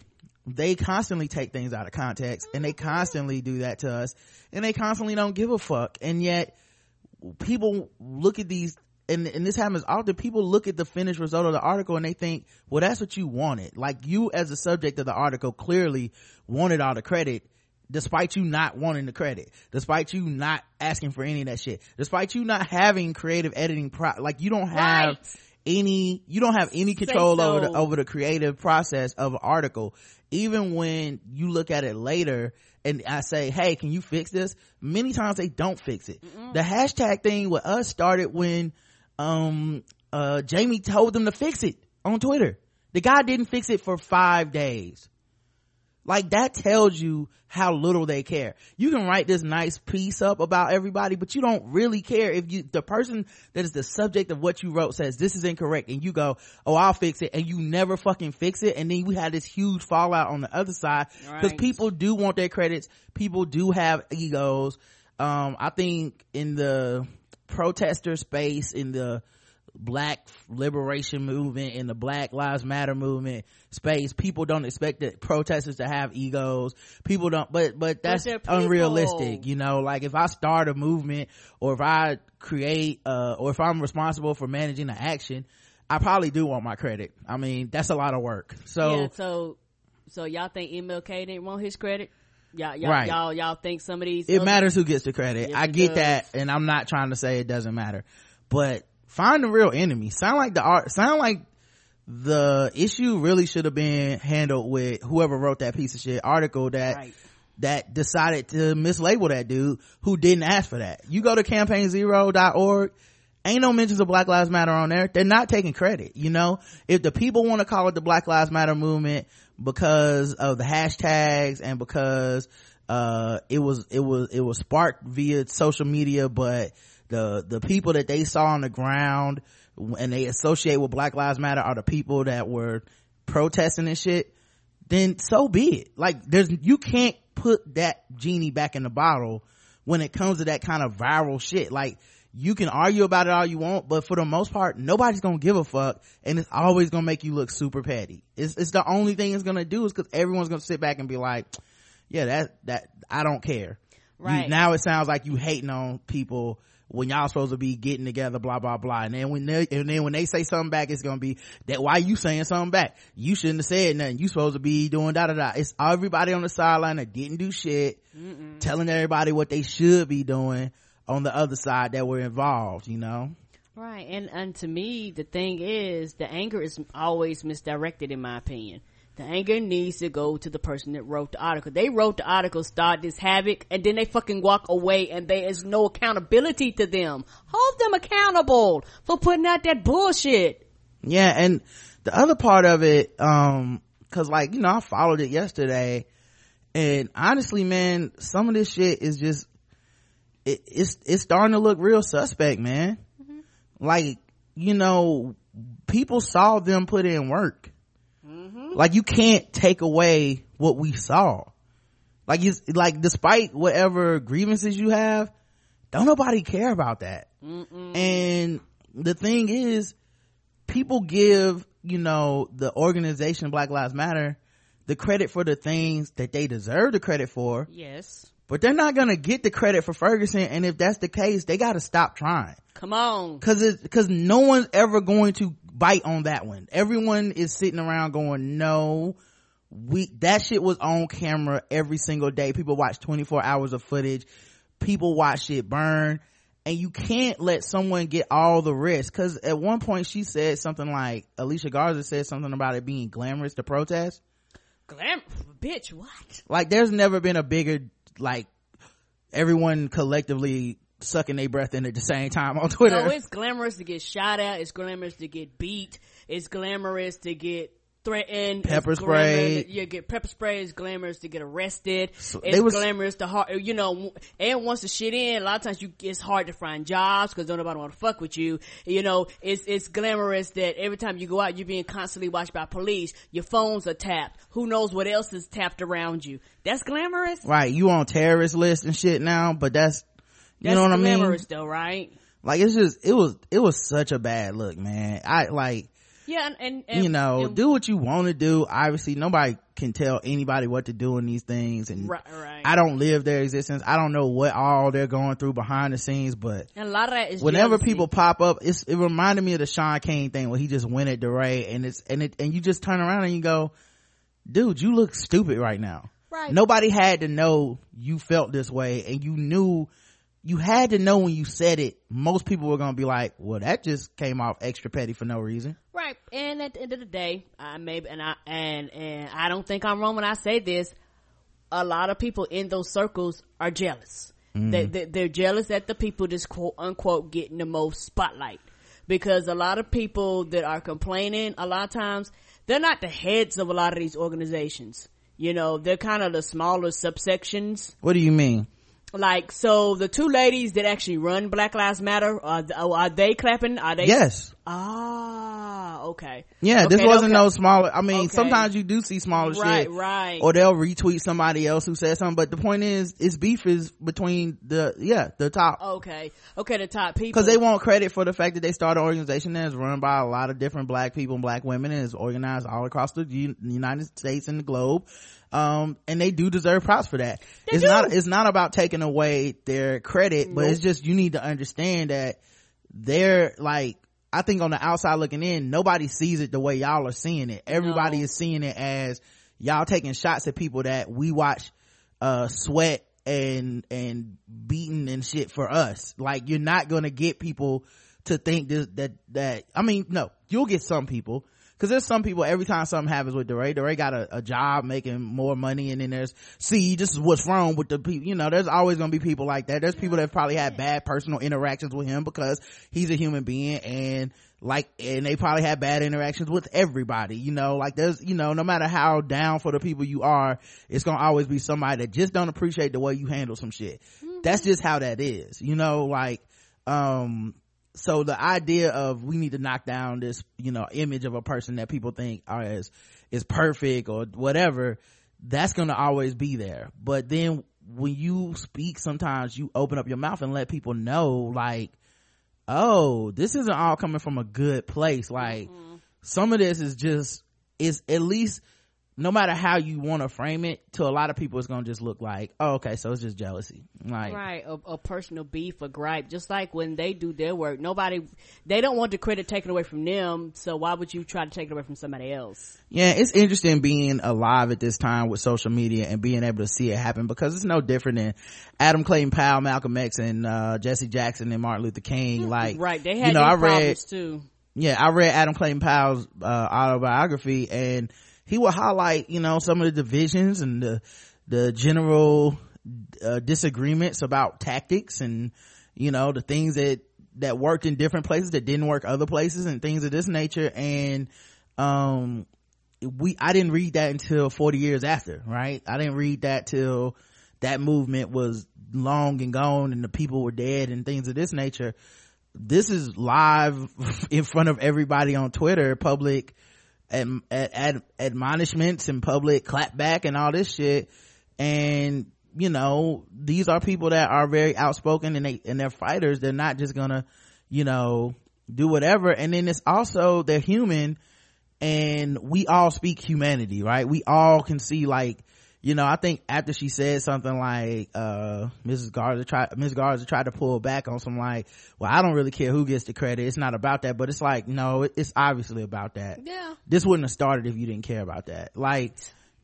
they constantly take things out of context and they constantly do that to us and they constantly don't give a fuck. And yet people look at these and, and this happens often people look at the finished result of the article and they think well that's what you wanted like you as a subject of the article clearly wanted all the credit despite you not wanting the credit despite you not asking for any of that shit despite you not having creative editing pro- like you don't have Right. Any you don't have any control over the over the creative process of an article even when you look at it later and I say, hey, can you fix this? Many times they don't fix it. The hashtag thing with us started when, um, uh, Jamie told them to fix it on Twitter. The guy didn't fix it for five days. Like that tells you how little they care. You can write this nice piece up about everybody, but you don't really care if you, the person that is the subject of what you wrote says this is incorrect and you go, oh, I'll fix it and you never fucking fix it. And then we had this huge fallout on the other side because Right. people do want their credits. People do have egos. Um, I think in the protester space, in the black liberation movement in the black lives matter movement space people don't expect that protesters to have egos people don't but but that's they're unrealistic you know like if i start a movement or if i create uh or if i'm responsible for managing an action i probably do want my credit i mean that's a lot of work so yeah, so so y'all think MLK didn't want his credit? Y'all, y'all, Right. y'all, y'all think some of these? it matters who gets the credit Yes, i get does. that and i'm not trying to say it doesn't matter but find the real enemy. Sound like the art sound like the issue really should have been handled with whoever wrote that piece of shit article that Right. that decided to mislabel that dude who didn't ask for that. You go to campaignzero.org ain't no mentions of black lives matter on there. They're not taking credit you know? If the people want to call it the black lives matter movement because of the hashtags and because uh it was it was it was sparked via social media but the the people that they saw on the ground and they associate with black lives matter are the people that were protesting and shit then so be it. Like there's you can't put that genie back in the bottle when it comes to that kind of viral shit. Like you can argue about it all you want but for the most part nobody's gonna give a fuck and it's always gonna make you look super petty. It's, it's the only thing it's gonna do is because everyone's gonna sit back and be like yeah that that i don't care. You- Right. now it sounds like you hating on people when y'all supposed to be getting together, blah blah blah. And then when they and then when they say something back, it's gonna be that why you saying something back? You shouldn't have said nothing. You supposed to be doing da da da. It's everybody on the sideline that didn't do shit, telling everybody what they should be doing on the other side that were involved. You know, Right, and and to me, the thing is, the anger is always misdirected, in my opinion. The anger needs to go to the person that wrote the article. They wrote the article, start this havoc, and then they fucking walk away, and there is no accountability to them. Hold them accountable for putting out that bullshit. Yeah, and the other part of it, um, cause like, you know, I followed it yesterday and honestly, man, some of this shit is just, it, it's, it's starting to look real suspect, man. Like, you know, people saw them put in work. Like you can't take away what we saw. Like it's, like despite whatever grievances you have, don't nobody care about that. And the thing is, people give you know the organization black lives matter the credit for the things that they deserve the credit for Yes. but they're not gonna get the credit for ferguson and if that's the case they gotta stop trying Come on. because it's because no one's ever going to bite on that one. Everyone is sitting around going no we that shit was on camera every single day. People watch 24 hours of footage. People watch it burn. And you can't let someone get all the risk. Because at one point she said something like alicia garza said something about it being glamorous to protest. Glam, bitch, what? like there's never been a bigger like everyone collectively sucking their breath in at the same time on twitter No, it's glamorous to get shot at. It's glamorous to get beat. It's glamorous to get threatened. Pepper it's glamorous- You get pepper spray. It's glamorous to get arrested. So it's was- glamorous to hard, you know, and once the shit in, a lot of times you, it's hard to find jobs because don't nobody want to fuck with you. You know, it's, it's glamorous that every time you go out, you're being constantly watched by police. Your phones are tapped. Who knows what else is tapped around you? That's glamorous. right you on terrorist list and shit now but that's you know what i mean glamorous though, right? like it's just it was it was such a bad look man i like Yeah, and, and, and you know and- do what you want to do obviously nobody can tell anybody what to do in these things and right, right. i don't live their existence i don't know what all they're going through behind the scenes but and a lot of that is whenever jealousy. people pop up it's it reminded me of the shaun king thing where he just went at DeRay and it's and it and you just turn around and you go dude you look stupid right now Right. nobody had to know you felt this way and you knew you had to know when you said it most people were gonna be like well that just came off extra petty for no reason Right. And at the end of the day, I maybe and I and and I don't think I'm wrong when I say this. A lot of people in those circles are jealous. Mm-hmm. They, they they're jealous that the people just quote unquote getting the most spotlight because a lot of people that are complaining a lot of times they're not the heads of a lot of these organizations. You know, they're kind of the smaller subsections what do you mean like so the two ladies that actually run black lives matter are, are they clapping? Are they yes ah okay yeah this wasn't okay. no smaller i mean Okay. sometimes you do see smaller Right, shit right. or they'll retweet somebody else who said something but the point is it's beef is between the yeah the top okay okay the top people because they want credit for the fact that they started an organization that's run by a lot of different black people and black women and is organized all across the United States and the globe. Um, and they do deserve props for that. it's do. not, it's not about taking away their credit, but it's just, you need to understand that they're like, I think on the outside looking in, nobody sees it the way y'all are seeing it. Everybody No. is seeing it as y'all taking shots at people that we watch, uh, sweat and, and beating and shit for us. Like you're not gonna get people to think this, that, that, I mean, no, you'll get some people. Cause there's some people every time something happens with DeRay, DeRay got a, a job making more money and then there's, see, this is what's wrong with the people, you know, there's always gonna be people like that. There's people that probably had bad personal interactions with him because he's a human being and like, and they probably had bad interactions with everybody, you know, like there's, you know, no matter how down for the people you are, it's gonna always be somebody that just don't appreciate the way you handle some shit. That's just how that is, you know, like, um, so the idea of we need to knock down this you know image of a person that people think are as is perfect or whatever that's going to always be there. But then when you speak sometimes you open up your mouth and let people know like oh this isn't all coming from a good place. Like mm-hmm. some of this is just is at least no matter how you want to frame it to a lot of people it's going to just look like oh okay so it's just jealousy. Like right a, a personal beef or gripe. Just like when they do their work nobody they don't want the credit taken away from them so why would you try to take it away from somebody else? Yeah it's interesting being alive at this time with social media and being able to see it happen because it's no different than adam clayton powell malcolm x and uh, jesse jackson and martin luther king. Like right they had you know i read problems too. Yeah i read adam clayton powell's uh, autobiography and he would highlight you know some of the divisions and the the general uh, disagreements about tactics and you know the things that that worked in different places that didn't work other places and things of this nature. And um we i didn't read that until 40 years after right? I didn't read that till that movement was long and gone and the people were dead and things of this nature. This is live in front of everybody on twitter public ad, ad, ad, admonishments and public clapback and all this shit. And you know these are people that are very outspoken and they and they're fighters. They're not just gonna you know do whatever. And then it's also they're human and we all speak humanity right? We all can see like you know i think after she said something like uh mrs garza tried ms garza tried to pull back on some like well i don't really care who gets the credit. It's not about that. But it's like no it's obviously about that. Yeah. This wouldn't have started if you didn't care about that. Like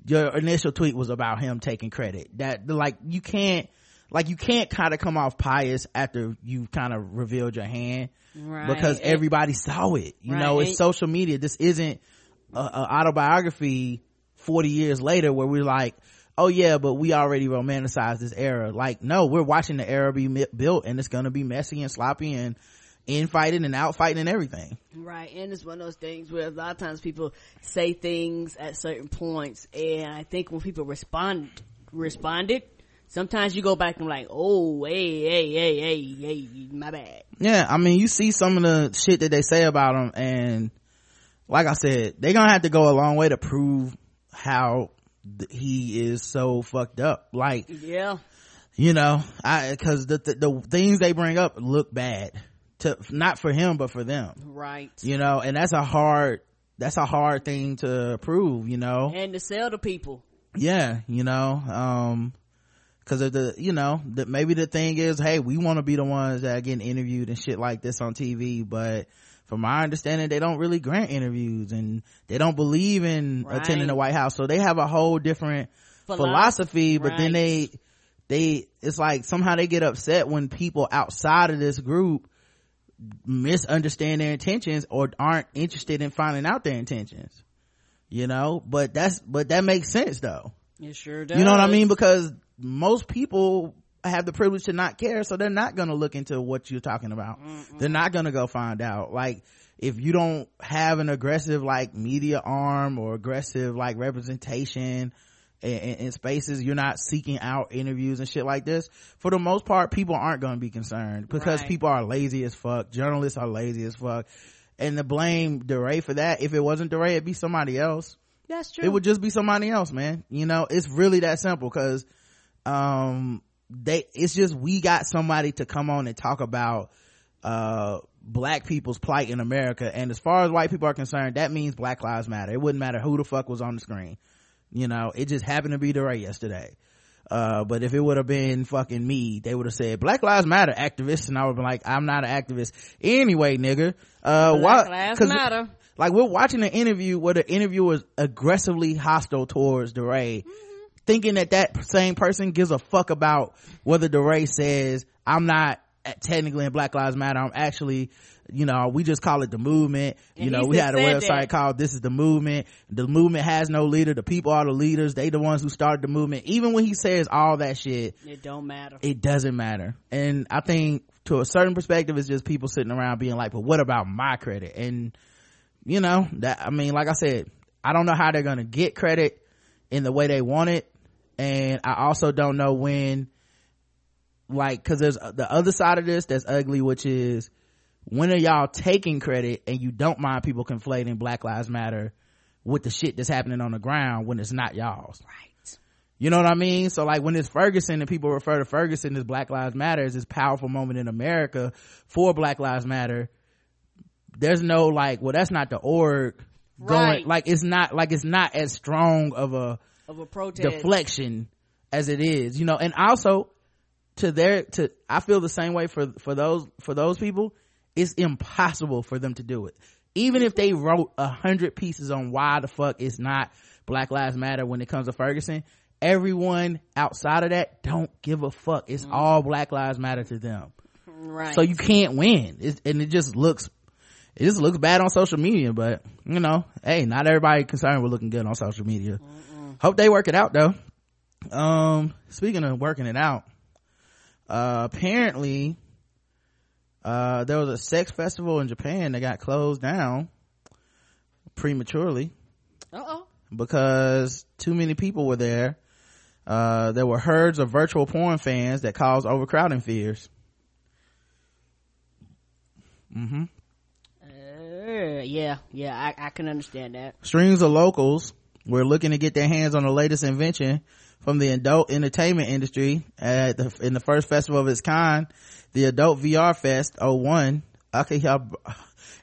your initial tweet was about him taking credit. That like you can't like you can't kind of come off pious after you kind of revealed your hand. Right. Because And- everybody saw it. You know Right. it's social media. This isn't a, a autobiography 40 years later where we're like oh yeah but we already romanticized this era like no we're watching the era be mi- built and it's gonna be messy and sloppy and infighting and outfighting and everything. Right, and it's one of those things where a lot of times people say things at certain points, and I think when people respond responded, sometimes you go back and like, oh, hey, hey, hey, hey, hey, my bad. Yeah, I mean, you see some of the shit that they say about them and like I said, they're gonna have to go a long way to prove how he is so fucked up. Like, Yeah, you know, I because the, the the things they bring up look bad to not for him but for them. right. You know, and that's a hard that's a hard thing to prove. You know, And to sell to people. yeah you know um because of the you know that maybe the thing is hey we want to be the ones that are getting interviewed and shit like this on tv but from my understanding they don't really grant interviews and they don't believe in Right. attending the white house. So they have a whole different Philo- philosophy but then they they it's like somehow they get upset when people outside of this group misunderstand their intentions or aren't interested in finding out their intentions you know? But that's but that makes sense though. It sure does. you know what i mean? because most people have the privilege to not care so they're not gonna look into what you're talking about. They're not gonna go find out. Like if you don't have an aggressive like media arm or aggressive like representation in, in, in spaces you're not seeking out interviews and shit like this for the most part people aren't going to be concerned because Right. people are lazy as fuck journalists are lazy as fuck. And to blame DeRay for that if it wasn't DeRay it'd be somebody else. That's true. it would just be somebody else man. You know it's really that simple because um they it's just we got somebody to come on and talk about uh black people's plight in america. And as far as white people are concerned that means black lives matter. It wouldn't matter who the fuck was on the screen. You know it just happened to be DeRay yesterday. Uh but if it would have been fucking me they would have said black lives matter activists. And i would have been like i'm not an activist anyway nigga. Uh Black why lives matter. like we're watching an interview where the interviewer is aggressively hostile towards DeRay, thinking that that same person gives a fuck about whether DeRay says, I'm not technically in Black Lives Matter, I'm actually, you know, we just call it the movement. And you know, we had a website that. called This is the Movement. The movement has no leader. The people are the leaders. They the ones who started the movement. Even when he says all that shit, It don't matter. it doesn't matter. And I think to a certain perspective, it's just people sitting around being like, but what about my credit? And, you know, that, I mean, like I said, I don't know how they're going to get credit in the way they want it. And I also don't know when, like, cause there's the other side of this that's ugly, which is when are y'all taking credit and you don't mind people conflating Black Lives Matter with the shit that's happening on the ground when it's not y'all's. Right. You know what I mean? So like when it's Ferguson and people refer to Ferguson as Black Lives Matter as this powerful moment in America for Black Lives Matter, there's no like, well, that's not the org going, Right. like it's not, like it's not as strong of a Of a protest. deflection as it is, you know, and also to their, to, I feel the same way for, for those, for those people, it's impossible for them to do it. Even if they wrote a hundred pieces on why the fuck it's not Black Lives Matter when it comes to Ferguson, everyone outside of that don't give a fuck. It's mm-hmm. all Black Lives Matter to them. right. So you can't win. It's, and it just looks, it just looks bad on social media, but you know, hey, not everybody concerned with looking good on social media. Hope they work it out though. Um, speaking of working it out, uh, apparently, uh, there was a sex festival in Japan that got closed down prematurely Uh-oh. because too many people were there. Uh, there were herds of virtual porn fans that caused overcrowding fears. Mm-hmm. Uh, yeah, yeah, I, I can understand that. Strings of locals were looking to get their hands on the latest invention from the adult entertainment industry at the, in the first festival of its kind, the Adult VR Fest 01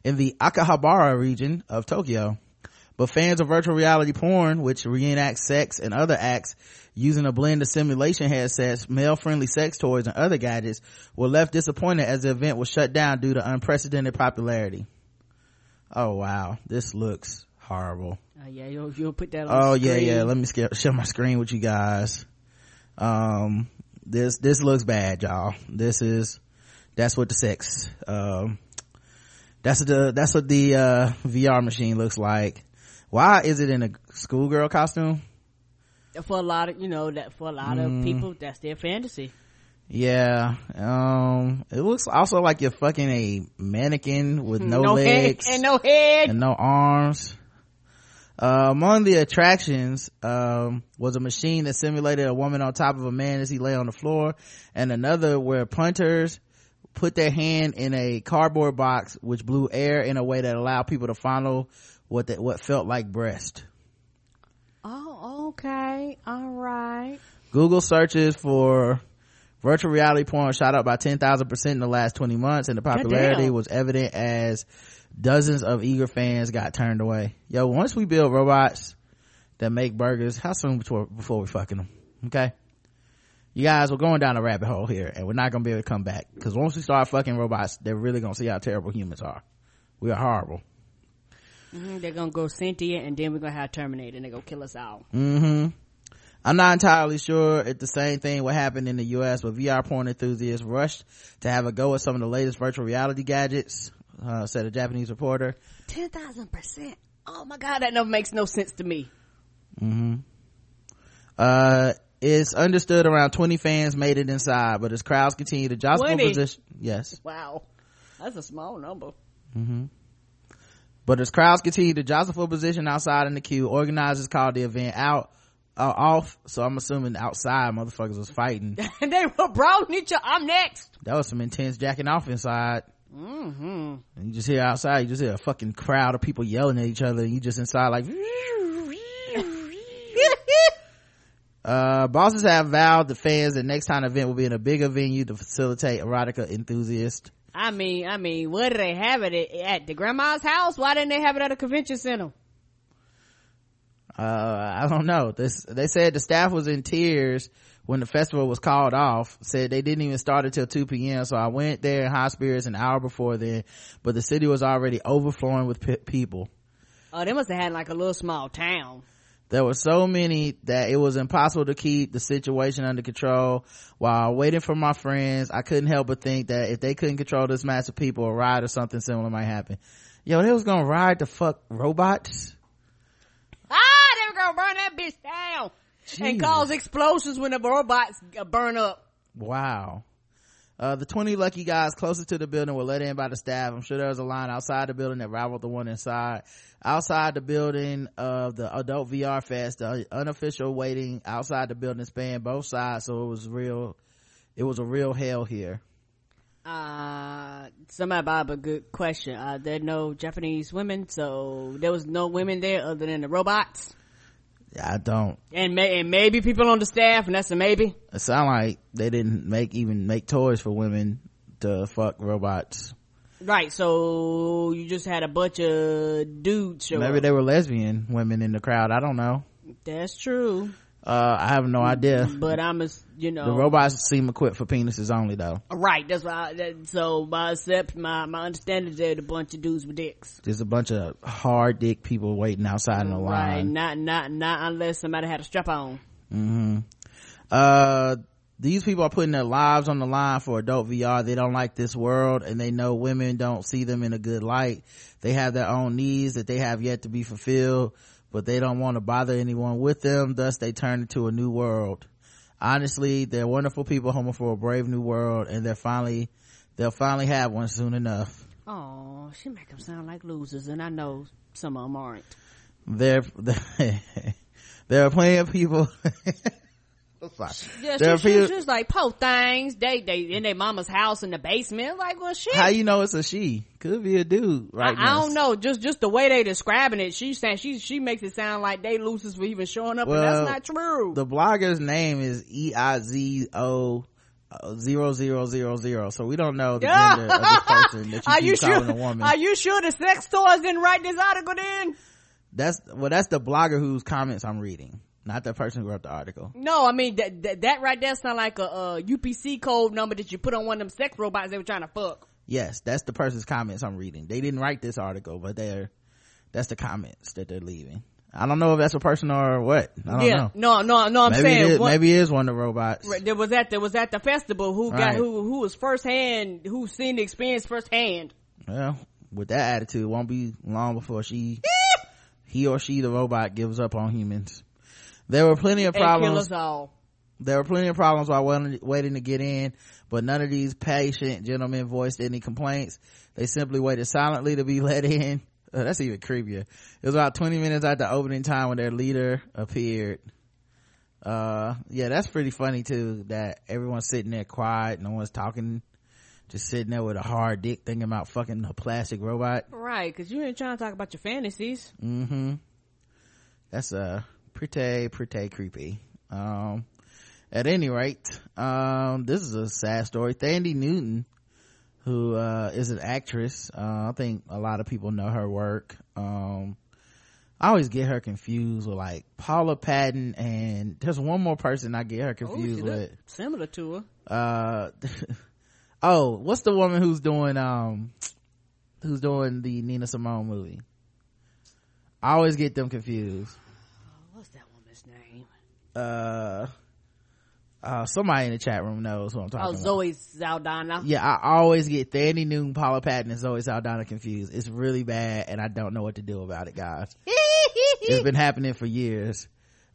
in the Akihabara region of Tokyo. But fans of virtual reality porn, which reenacts sex and other acts using a blend of simulation headsets, male-friendly sex toys, and other gadgets, were left disappointed as the event was shut down due to unprecedented popularity. Oh wow, this looks horrible. Uh, yeah, you'll, you'll put that on Oh yeah, screen. yeah. Let me sca- share my screen with you guys. Um, this this looks bad, y'all. This is that's what the sex. Um, that's the that's what the uh, VR machine looks like. Why is it in a schoolgirl costume? For a lot of, you know, that for a lot Mm. of people, that's their fantasy. Yeah. Um, it looks also like you're fucking a mannequin with no, no legs head and no head. and no arms. Uh, among the attractions, um, was a machine that simulated a woman on top of a man as he lay on the floor and another where punters put their hand in a cardboard box which blew air in a way that allowed people to follow what that, what felt like breast. Oh, okay. All right. Google searches for virtual reality porn shot up by 10,000% in the last 20 months and the popularity was evident as dozens of eager fans got turned away. Yo, once we build robots that make burgers, how soon before, before we fucking them? Okay? You guys, we're going down a rabbit hole here and we're not gonna be able to come back. Cause once we start fucking robots, they're really gonna see how terrible humans are. We are horrible. Mhm, They're gonna go sentient, and then we're gonna have Terminator, and they're gonna kill us all. hmm I'm not entirely sure if the same thing would happen in the US, but VR porn enthusiasts rushed to have a go at some of the latest virtual reality gadgets, uh, said a Japanese reporter. Ten thousand percent. Oh my god, that never makes no sense to me. Mm-hmm. Uh, it's understood around 20 fans made it inside, but as crowds continue to jostle 20? position, yes, Wow, that's a small number. Mm-hmm. but as crowds continue to jostle for position outside in the queue, organizers called the event out, uh, off. So I'm assuming outside motherfuckers was fighting. And they were brawling each other. I'm next. that was some intense jacking off inside. Mm-hmm. And you just hear outside, you just hear a fucking crowd of people yelling at each other, and you just inside like. uh, bosses have vowed the fans that next time the event will be in a bigger venue to facilitate erotica enthusiasts. I mean, I mean, where do they have it at, at the grandma's house? Why didn't they have it at a convention center? Uh, I don't know. This, they said the staff was in tears when the festival was called off. Said they didn't even start until 2 p.m. So I went there in high spirits an hour before then, but the city was already overflowing with pe- people. Oh, they must have had like a little small town. There were so many that it was impossible to keep the situation under control. While waiting for my friends, I couldn't help but think that if they couldn't control this mass of people, a riot or something similar might happen. Yo, they was gonna ride the fuck robots? Ah, were gonna burn that bitch down and cause explosions when the robots burn up. Wow. Uh, the 20 lucky guys closest to the building were let in by the staff. I'm sure there was a line outside the building that rivaled the one inside. Outside the building of the adult VR fest, the unofficial waiting outside the building spanned both sides, so it was real, it was a real hell here. Uh, somebody brought up a good question. Uh, there are no Japanese women, so there was no women there other than the robots. I don't, And, may, and maybe people on the staff, and that's a maybe. it sound like they didn't make, even make toys for women to fuck robots. Right, so you just had a bunch of dudes show Maybe up. they were lesbian women in the crowd, I don't know. That's true. Uh, I have no idea. But I'm a, you know. The robots seem equipped for penises only though. Right, that's why. I, that, so my accept my my understanding is that a bunch of dudes with dicks. There's a bunch of hard dick people waiting outside in the line. Right, not not not unless somebody had a strap on. Hmm. Uh, these people are putting their lives on the line for adult VR. They don't like this world and they know women don't see them in a good light. They have their own needs that they have yet to be fulfilled, but they don't want to bother anyone with them. Thus they turn into a new world. Honestly, they're wonderful people hoping for a brave new world and they're finally, they'll finally have one soon enough. Oh, she make them sound like losers, and I know some of them aren't. There, there are plenty of people. Yeah, There she, she, people- she was like, "Po things, they they in their mama's house in the basement." Like, well, shit. How you know it's a she? Could be a dude, I, right? I don't know. Just just the way they describing it, she's saying she she makes it sound like they losers for even showing up, Well, and that's not true. The blogger's name is E I Z O zero zero zero zero. So we don't know the gender of this person that you are you sure? a woman. Are you sure the sex toys didn't write this article? Then that's well, that's the blogger whose comments I'm reading, not the person who wrote the article. no, I mean that that, that right there sound like a, uh UPC code number that you put on one of them sex robots they were trying to fuck. Yes, that's the person's comments I'm reading. They didn't write this article, but they're that's the comments that they're leaving. I don't know if that's a person or what. I don't yeah, know. no, no, no. I'm maybe saying it is, what- maybe it is one of the robots. There was at there was at the festival who got Right. who who was firsthand who seen the experience firsthand. Well, with that attitude, it won't be long before she, he or she, the robot, gives up on humans. There were plenty of And kill problems. us all. There were plenty of problems while waiting, waiting to get in, but none of these patient gentlemen voiced any complaints. They simply waited silently to be let in. Uh, that's even creepier. It was about 20 minutes after opening time when their leader appeared. Uh, yeah, that's pretty funny too, that everyone's sitting there quiet, no one's talking, just sitting there with a hard dick thinking about fucking a plastic robot. Right, because you ain't trying to talk about your fantasies. Mm-hmm. That's, uh, pretty, pretty creepy. Um, at any rate, um, this is a sad story. Thandie Newton, who, uh, is an actress, uh, I think a lot of people know her work. Um, I always get her confused with like Paula Patton and there's one more person I get her Oh, confused look with. similar to her. Uh, oh, what's the woman who's doing, um, who's doing the Nina Simone movie? I always get them confused. What's that woman's name? Uh, uh, somebody in the chat room knows what I'm talking Oh, about. Zoe Saldana. Yeah, I always get Thandie Newton, Paula Patton, and Zoe Saldana confused. It's really bad, and I don't know what to do about it, guys. it's been happening for years.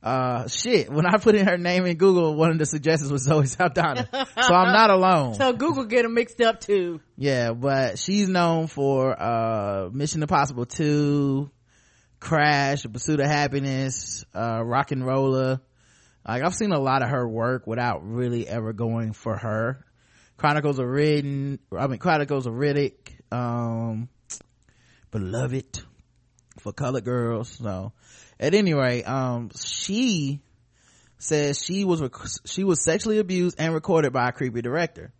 Uh, shit, when I put in her name in Google, one of the suggestions was Zoe Saldana. so I'm not alone. So Google get them mixed up too. Yeah, but she's known for, uh, Mission Impossible 2, Crash, Pursuit of Happiness, uh, RocknRolla. Like, I've seen a lot of her work without really ever going for her. Chronicles of Ridden, I mean, Chronicles of Riddick, um, Beloved for Colored Girls. So, at any rate, um, she says she was, rec- she was sexually abused and recorded by a creepy director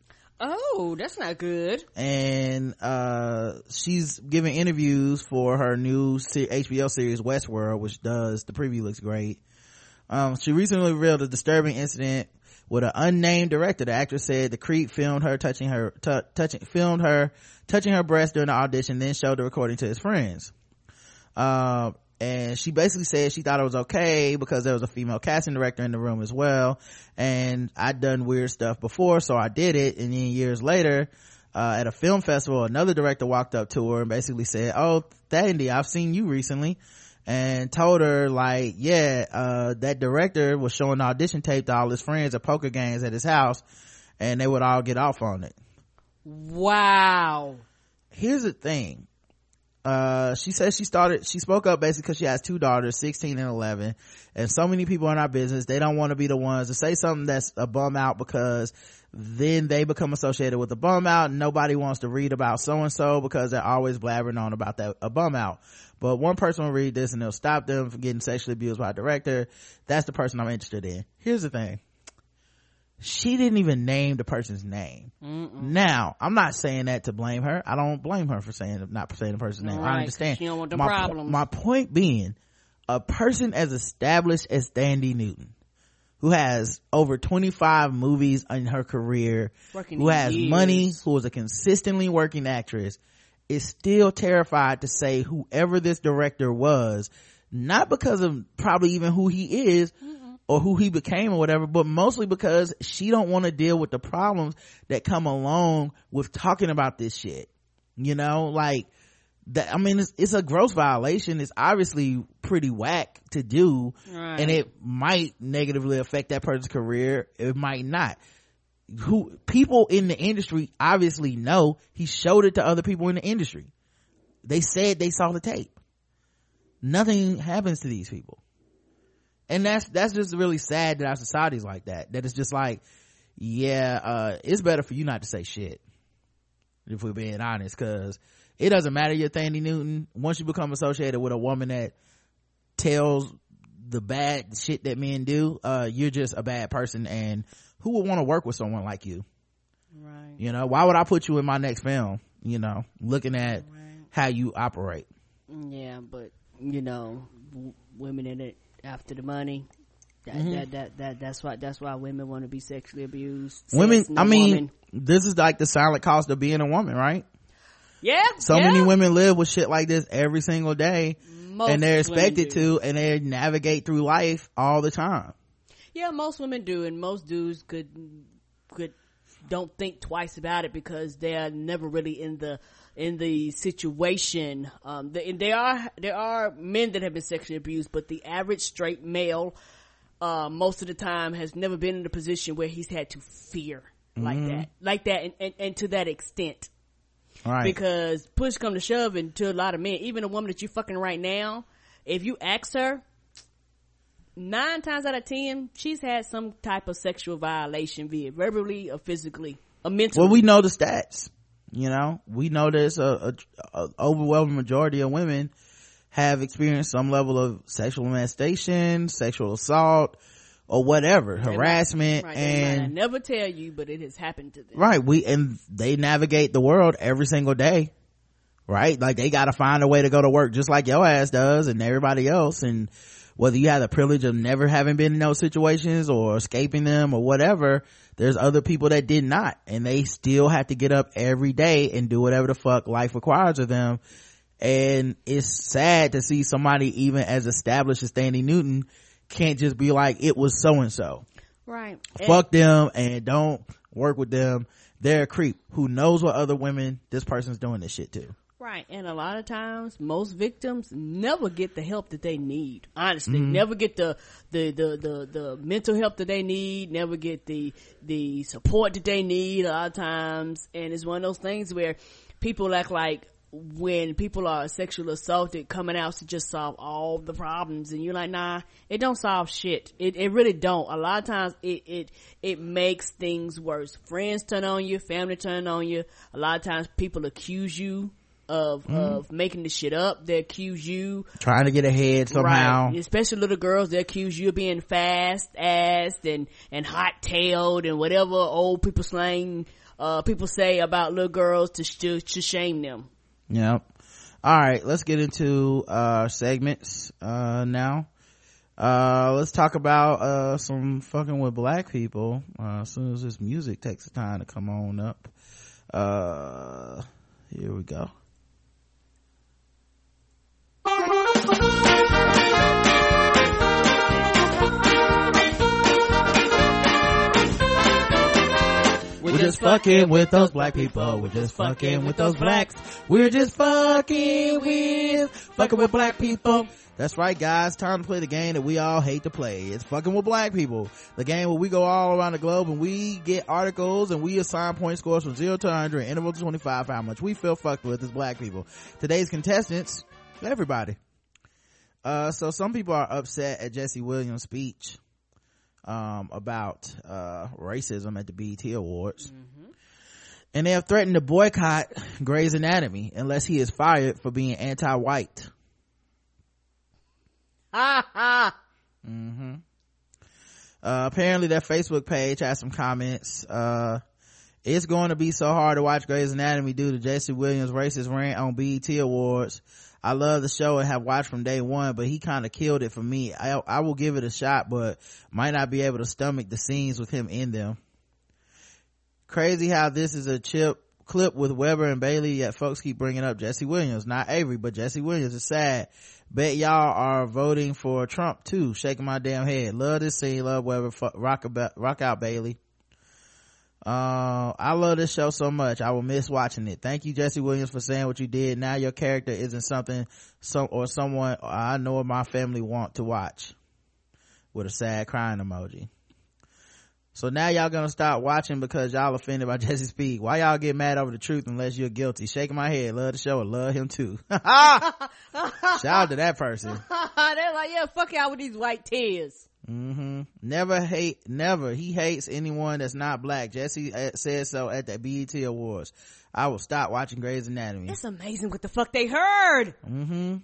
Oh, that's not good. and uh she's giving interviews for her new HBO series Westworld which does the preview looks great um she recently revealed a disturbing incident with an unnamed director. The actress said the creep filmed her touching her t- touching filmed her touching her breast during the audition then showed the recording to his friends. Um and she basically said she thought it was okay because there was a female casting director in the room as well. And i'd done weird stuff before so i did it. And then years later uh, at a film festival another director walked up to her and basically said oh Thandie, i've seen you recently and told her like yeah uh, that director was showing audition tape to all his friends at poker games at his house and they would all get off on it. Wow. here's the thing. Uh she says she started she spoke up basically because she has two daughters 16 and 11 and so many people in our business they don't want to be the ones to say something that's a bum out because then they become associated with a bum out. Nobody wants to read about so and so because they're always blabbering on about that a bum out but one person will read this and they'll stop them from getting sexually abused by a director that's the person i'm interested in here's the thing she didn't even name the person's name. Now, I'm not saying that to blame her. I don't blame her for saying not saying the person's name. Right, I understand. she don't want the my, problems. my point being, a person as established as Thandie Newton, who has over 25 movies in her career, Working who has years. money, who is a consistently working actress, is still terrified to say whoever this director was, not because of probably even who he is, mm-hmm. or who he became or whatever, but mostly because she don't want to deal with the problems that come along with talking about this shit. You know, like that, I mean, it's, it's a gross violation. It's obviously pretty whack to do Right. and it might negatively affect that person's career. It might not. Who, people in the industry obviously know he showed it to other people in the industry. They said they saw the tape. Nothing happens to these people and that's that's just really sad that our society's like that that it's just like yeah uh it's better for you not to say shit if we're being honest because it doesn't matter you're Thandie Newton once you become associated with a woman that tells the bad shit that men do uh you're just a bad person and who would want to work with someone like you Right. you know why would i put you in my next film you know looking at Right. how you operate Yeah, but you know, w- women in it after the money. That, Mm-hmm. that that that that's why that's why women want to be sexually abused. women i mean woman. this is like the silent cost of being a woman right yeah. so yeah. many women live with shit like this every single day Most and they're expected to and they navigate through life all the time Yeah, most women do, and most dudes could could don't think twice about it because they're never really in the in the situation. Um, the, and there are there are men that have been sexually abused, but the average straight male uh, most of the time has never been in a position where he's had to fear like Mm-hmm. that, like that, and, and, and to that extent. right Because push come to shove, and to a lot of men, even a woman that you fucking right now, if you ask her, nine times out of ten, she's had some type of sexual violation, be it verbally or physically, or mentally. well we know the stats you know we know there's a, a, a overwhelming majority of women have experienced some level of sexual molestation sexual assault or whatever harassment right, they and never tell you, but it has happened to them. right we and they navigate the world every single day right like they gotta find a way to go to work just like your ass does and everybody else and whether you have the privilege of never having been in those situations or escaping them or whatever there's other people that did not. And they still have to get up every day and do whatever the fuck life requires of them. And it's sad to see somebody even as established as Thandie Newton can't just be like it was so and so Right. fuck them and don't work with them. They're a creep who knows what other women this person's doing this shit to Right. And a lot of times, most victims never get the help that they need. Honestly, Mm-hmm. never get the, the, the, the, the mental help that they need, never get the, the support that they need a lot of times. And it's one of those things where people act like when people are sexually assaulted coming out to just solve all the problems and you're like, nah, it don't solve shit. It, it really don't. A lot of times it, it, it makes things worse. Friends turn on you, family turn on you. A lot of times people accuse you of, of making the shit up. They accuse you trying to get ahead somehow Right. Especially little girls, they accuse you of being fast assed and, and hot tailed and whatever old people slang, uh, people say about little girls to, to, to shame them. Yep. All right, let's get into uh segments uh now. Uh let's talk about uh some fucking with black people. Uh as soon as this music takes the time to come on up. Uh here we go. We're just fucking with those black people. We're just fucking with those blacks. We're just fucking with, fucking with black people. That's right, guys. Time to play the game that we all hate to play. It's fucking with black people. The game where we go all around the globe and we get articles and we assign point scores from 0 to 100, interval to 25 for how much we feel fucked with as black people. Today's contestants, everybody. Uh, so some people are upset at Jesse Williams' speech um, about uh, racism at the BET Awards. And they have threatened to boycott Grey's Anatomy unless he is fired for being anti-white. Ha ha! Uh, apparently their Facebook page has some comments. Uh, it's going to be so hard to watch Grey's Anatomy due to Jesse Williams' racist rant on BET Awards. I love the show and have watched from day one, but he kind of killed it for me. I, I will give it a shot, but might not be able to stomach the scenes with him in them. Crazy how this is a chip clip with Webber and Bailey, yet folks keep bringing up Jesse Williams, not Avery, but Jesse Williams is sad. Bet y'all are voting for Trump too. Shaking my damn head. Love this scene. Love Webber. Fuck, rock, about, rock out Bailey. Uh, I love this show so much. I will miss watching it. Thank you, Jesse Williams, for saying what you did. Now your character isn't something some or someone I know my family want to watch. With a sad crying emoji. So now y'all gonna stop watching because y'all offended by Jesse Speed. Why y'all get mad over the truth unless you're guilty? Shaking my head. Love the show love him too. Shout out to that person. They're like, yeah, fuck y'all with these white tears. Hmm Never hate, never. He hates anyone that's not black. Jesse uh, said so at the BET Awards. I will stop watching Grey's Anatomy. It's amazing what the fuck they heard. hmm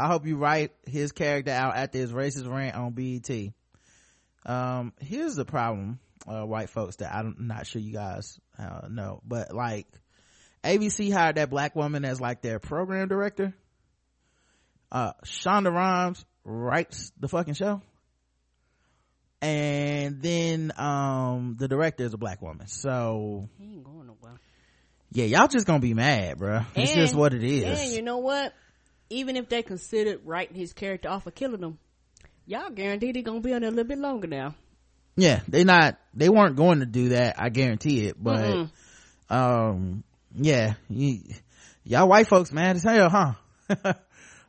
I hope you write his character out after his racist rant on BET. Um, here's the problem, uh, white folks that I'm not sure you guys uh, know, but like ABC hired that black woman as like their program director. Uh, Shonda Rhimes writes the fucking show. And then, um, the director is a black woman. So, He ain't going nowhere. yeah, y'all just gonna be mad, bruh. It's just what it is. And you know what? Even if they considered writing his character off of killing him, y'all guaranteed he gonna be on there a little bit longer now. yeah they not they weren't going to do that i guarantee it but Mm-mm. um yeah you, y'all white folks mad as hell huh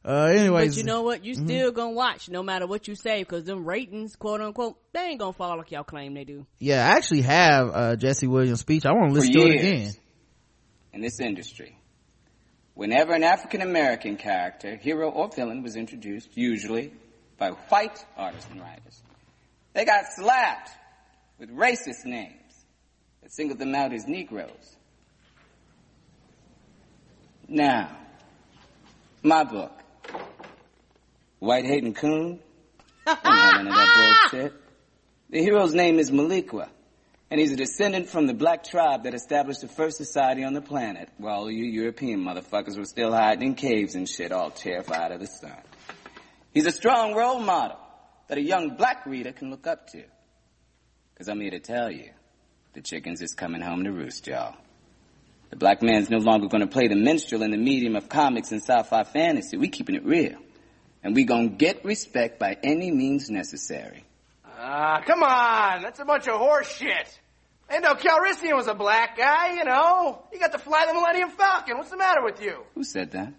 Uh, anyways. But you know what? You still gonna watch no matter what you say because them ratings, quote unquote, they ain't gonna fall like y'all claim they do. Yeah, I actually have, uh, Jesse Williams speech. I want to listen to it again. in this industry. Whenever an African American character, hero or villain, was introduced, usually by white artists and writers, they got slapped with racist names that singled them out as Negroes. Now, my book, White Hating Coon, none of that bullshit. The hero's name is Maliqua and he's a descendant from the black tribe that established the first society on the planet, while you European motherfuckers were still hiding in caves and shit, all terrified of the sun. He's a strong role model that a young black reader can look up to. Cause I'm here to tell you, the chickens is coming home to roost, y'all. The black man's no longer gonna play the minstrel in the medium of comics and sci-fi fantasy. We keeping it real. And we gonna get respect by any means necessary. Ah, come on. That's a bunch of horse shit. Lando Calrissian was a black guy, you know. He got to fly the Millennium Falcon. What's the matter with you? Who said that?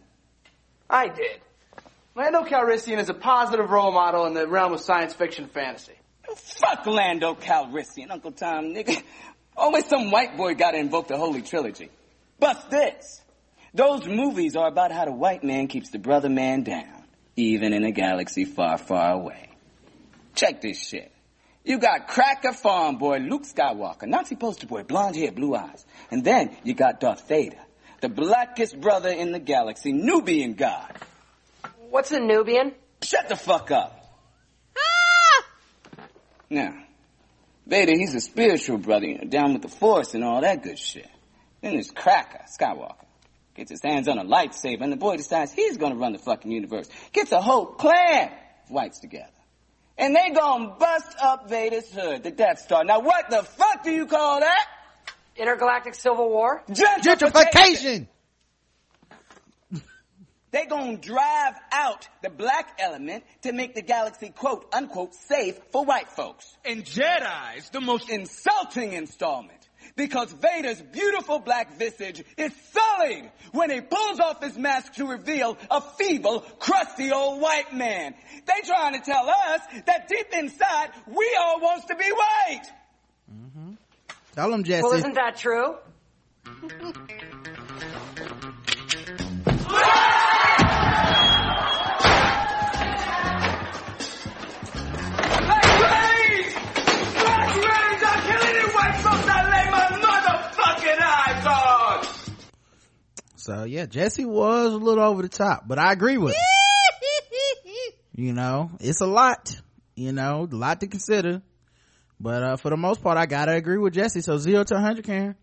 I did. Lando Calrissian is a positive role model in the realm of science fiction fantasy. Fuck Lando Calrissian, Uncle Tom, nigga. Always some white boy gotta invoke the Holy Trilogy. Bust this. Those movies are about how the white man keeps the brother man down, even in a galaxy far, far away. Check this shit. You got cracker farm boy Luke Skywalker, Nazi poster boy, blonde hair, blue eyes. And then you got Darth Vader, the blackest brother in the galaxy, Nubian god. What's a Nubian? Shut the fuck up. Ah! Now, Vader, he's a spiritual brother, you know, down with the force and all that good shit. Then there's Cracker, Skywalker. Gets his hands on a lightsaber and the boy decides he's gonna run the fucking universe. Gets a whole clan of whites together. And they gonna bust up Vader's hood, the Death Star. Now what the fuck do you call that? Intergalactic Civil War? Gentrification! They gonna drive out the black element to make the galaxy quote unquote safe for white folks. And Jedi's the most insulting installment. Because Vader's beautiful black visage is sullied when he pulls off his mask to reveal a feeble, crusty old white man. They trying to tell us that deep inside, we all wants to be white. Tell them, Jesse. Well, isn't that true? So yeah, Jesse was a little over the top, but I agree with him. you know, it's a lot, you know, a lot to consider. But uh, for the most part, I gotta agree with Jesse. So zero to hundred, Karen.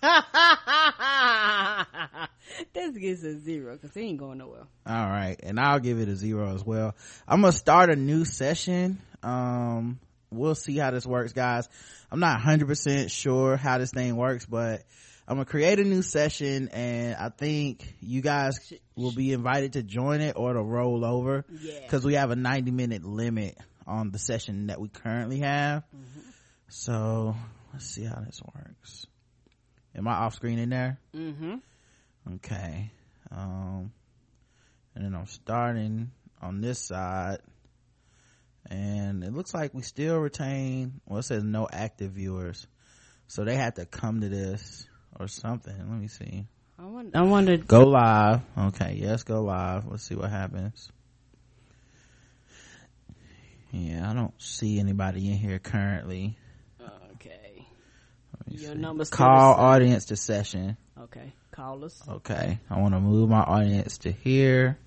this gets a zero because he ain't going nowhere. All right, and I'll give it a zero as well. I'm gonna start a new session. Um, we'll see how this works, guys. I'm not 100% sure how this thing works, but I'm gonna create a new session, and I think you guys will be invited to join it or to roll over Yeah. because we have a 90 minute limit on the session that we currently have. So let's see how this works. Am I off screen in there? Mm-hmm. Okay. Um, and then I'm starting on this side. And it looks like we still retain, well, it says no active viewers. So they had to come to this or something. Let me see. I wonder. I wonder. Go live. Okay. Yes, go live. Let's see what happens. Yeah, I don't see anybody in here currently. Okay. Your see. number's Call audience to session. Okay. Call us. Okay. I want to move my audience to here.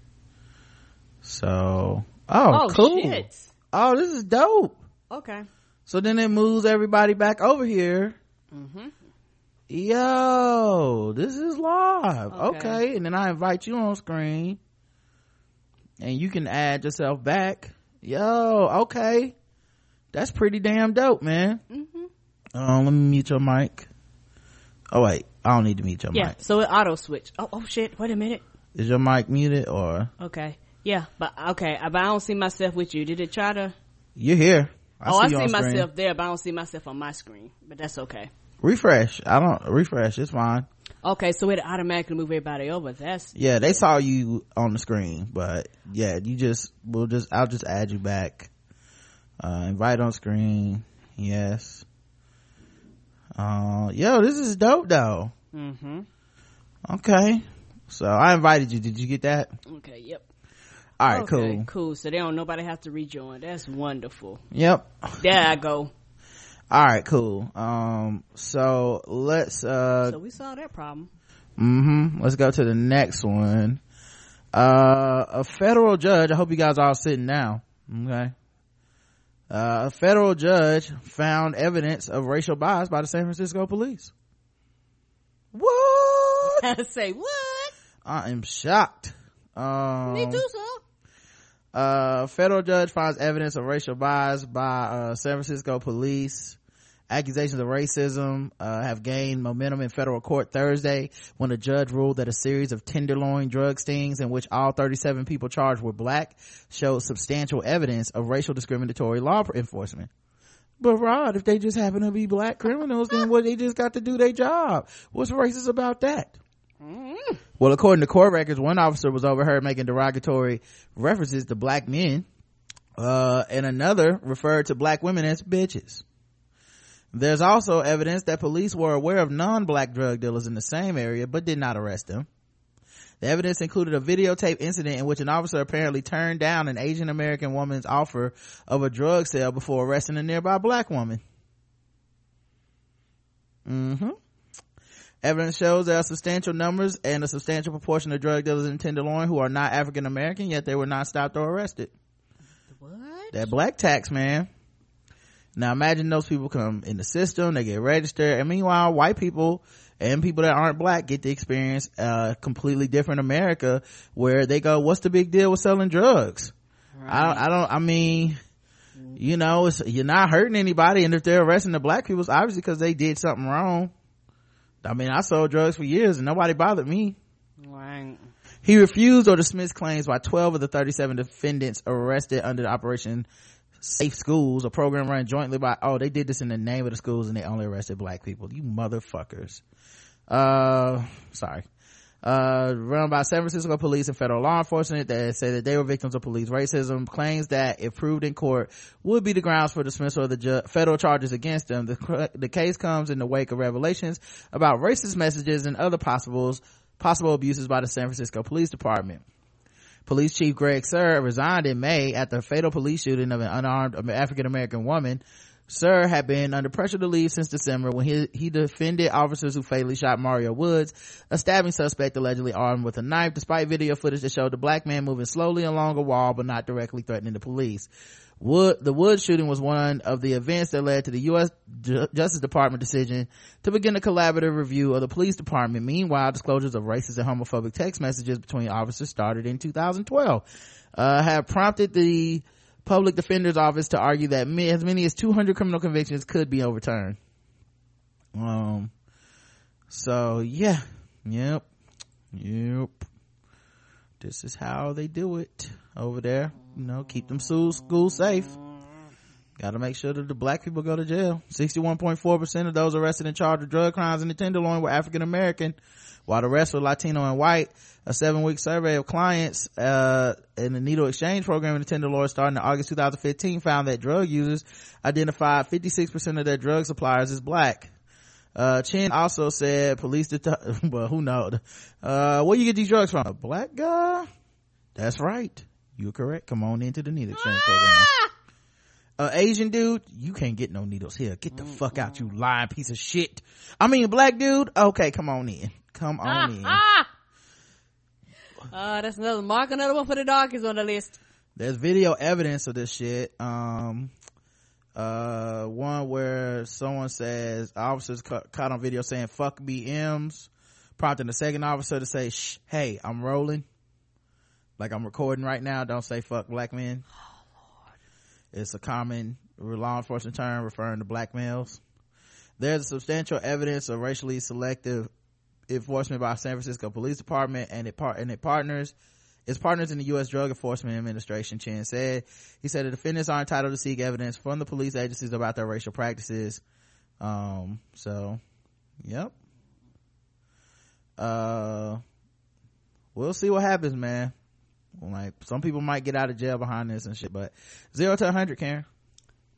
So, oh, Oh, cool. shit. Oh, this is dope. Okay. So then it moves everybody back over here. Mm-hmm. Yo, this is live. Okay. Okay. And then I invite you on screen and you can add yourself back. Yo, okay. That's pretty damn dope, man. Mm-hmm. Um, let me mute your mic. Oh wait, I don't need to mute your mic. Yeah. mic. So it auto switch. Oh, oh shit. Wait a minute. Is your mic muted or Okay. Yeah, but okay, but I don't see myself with you. Did it try to? you're here? oh, I you see on screen. myself there, but I don't see myself on my screen. But that's okay. Refresh i don't refresh it's fine Okay, so it automatically move everybody over. That's Yeah, they saw you on the screen, but yeah, you just, we'll just, I'll just add you back. Uh, invite on screen. Yes. Uh, yo, this is dope though. mm-hmm. Okay. So I invited you. Did you get that? Okay, yep. All right, okay, cool. Cool. So they don't nobody have to rejoin. That's wonderful. Yep. There I go. All right, cool. Um, so let's, uh, so we saw that problem. mm-hmm. Let's go to the next one. Uh, a federal judge, I hope you guys are all sitting down. Okay. Uh, a federal judge found evidence of racial bias by the San Francisco police. What? Say what? I am shocked. Um, Me too, sir. Uh, federal judge finds evidence of racial bias by uh, San Francisco police. Accusations of racism uh, have gained momentum in federal court Thursday when a judge ruled that a series of tenderloin drug stings in which all 37 people charged were black showed substantial evidence of racial discriminatory law enforcement. But Rod, if they just happen to be black criminals, then what they just got to do their job. What's racist about that? Well, according to court records, one officer was overheard making derogatory references to black men, uh, and another referred to black women as bitches. There's also evidence that police were aware of non-black drug dealers in the same area, but did not arrest them. The evidence included a videotape incident in which an officer apparently turned down an Asian American woman's offer of a drug sale before arresting a nearby black woman. Mm-hmm. Evidence shows there are substantial numbers and a substantial proportion of drug dealers in Tenderloin who are not African American, yet they were not stopped or arrested. What? That black tax, man. Now imagine those people come in the system, they get registered, and meanwhile, white people and people that aren't black get to experience a completely different America where they go, what's the big deal with selling drugs? I don't, I don't, I mean, mm-hmm. you know, it's, you're not hurting anybody, and if they're arresting the black people, it's obviously because they did something wrong. I mean, I sold drugs for years and nobody bothered me. Right. He refused or dismissed claims by 12 of the 37 defendants arrested under Operation Safe Schools, a program run jointly by, oh, they did this in the name of the schools and they only arrested black people. You motherfuckers. Uh, sorry. Uh, run by San Francisco police and federal law enforcement that say that they were victims of police racism, claims that if proved in court would be the grounds for dismissal of the ju- federal charges against them. The, the case comes in the wake of revelations about racist messages and other possibles, possible abuses by the San Francisco Police Department. Police Chief Greg Suhr resigned in May after a fatal police shooting of an unarmed African American woman. Suhr had been under pressure to leave since December when he, he defended officers who fatally shot Mario Woods, a stabbing suspect allegedly armed with a knife, despite video footage that showed the black man moving slowly along a wall but not directly threatening the police. Wood, the Woods shooting was one of the events that led to the U.S. Ju- Justice Department decision to begin a collaborative review of the police department. Meanwhile, disclosures of racist and homophobic text messages between officers started in 2012, uh, have prompted the public defender's office to argue that as many as 200 criminal convictions could be overturned. Um, so yeah, yep, yep. This is how they do it over there. You know, keep them schools, safe. Gotta make sure that the black people go to jail. 61.4% of those arrested and charged with drug crimes in the Tenderloin were African American, while the rest were Latino and white. A seven week survey of clients, uh, in the needle exchange program in the Tenderloin starting in August 2015 found that drug users identified 56% of their drug suppliers as black. Uh, Chen also said police, det- well, who knows? Uh, where you get these drugs from? A black guy? That's right. You're correct. Come on into the needle exchange program. Uh, Asian dude, you can't get no needles here. Get the fuck out, you lying piece of shit. I mean, black dude, okay, come on in. Come on in. Ah! Uh, that's another mark, another one for the darkies on the list. There's video evidence of this shit. Um, uh, one where someone says officers ca- caught on video saying "fuck BMs," prompting the second officer to say, Shh, "Hey, I'm rolling." Like I'm recording right now. Don't say "fuck black men." Oh, It's a common law enforcement term referring to black males. There's substantial evidence of racially selective enforcement by San Francisco Police Department and it part and it partners its partners in the U.S. Drug Enforcement Administration. Chen said he said the defendants are entitled to seek evidence from the police agencies about their racial practices. Um, so, yep. uh we'll see what happens man like some people might get out of jail behind this and shit but zero to 100 karen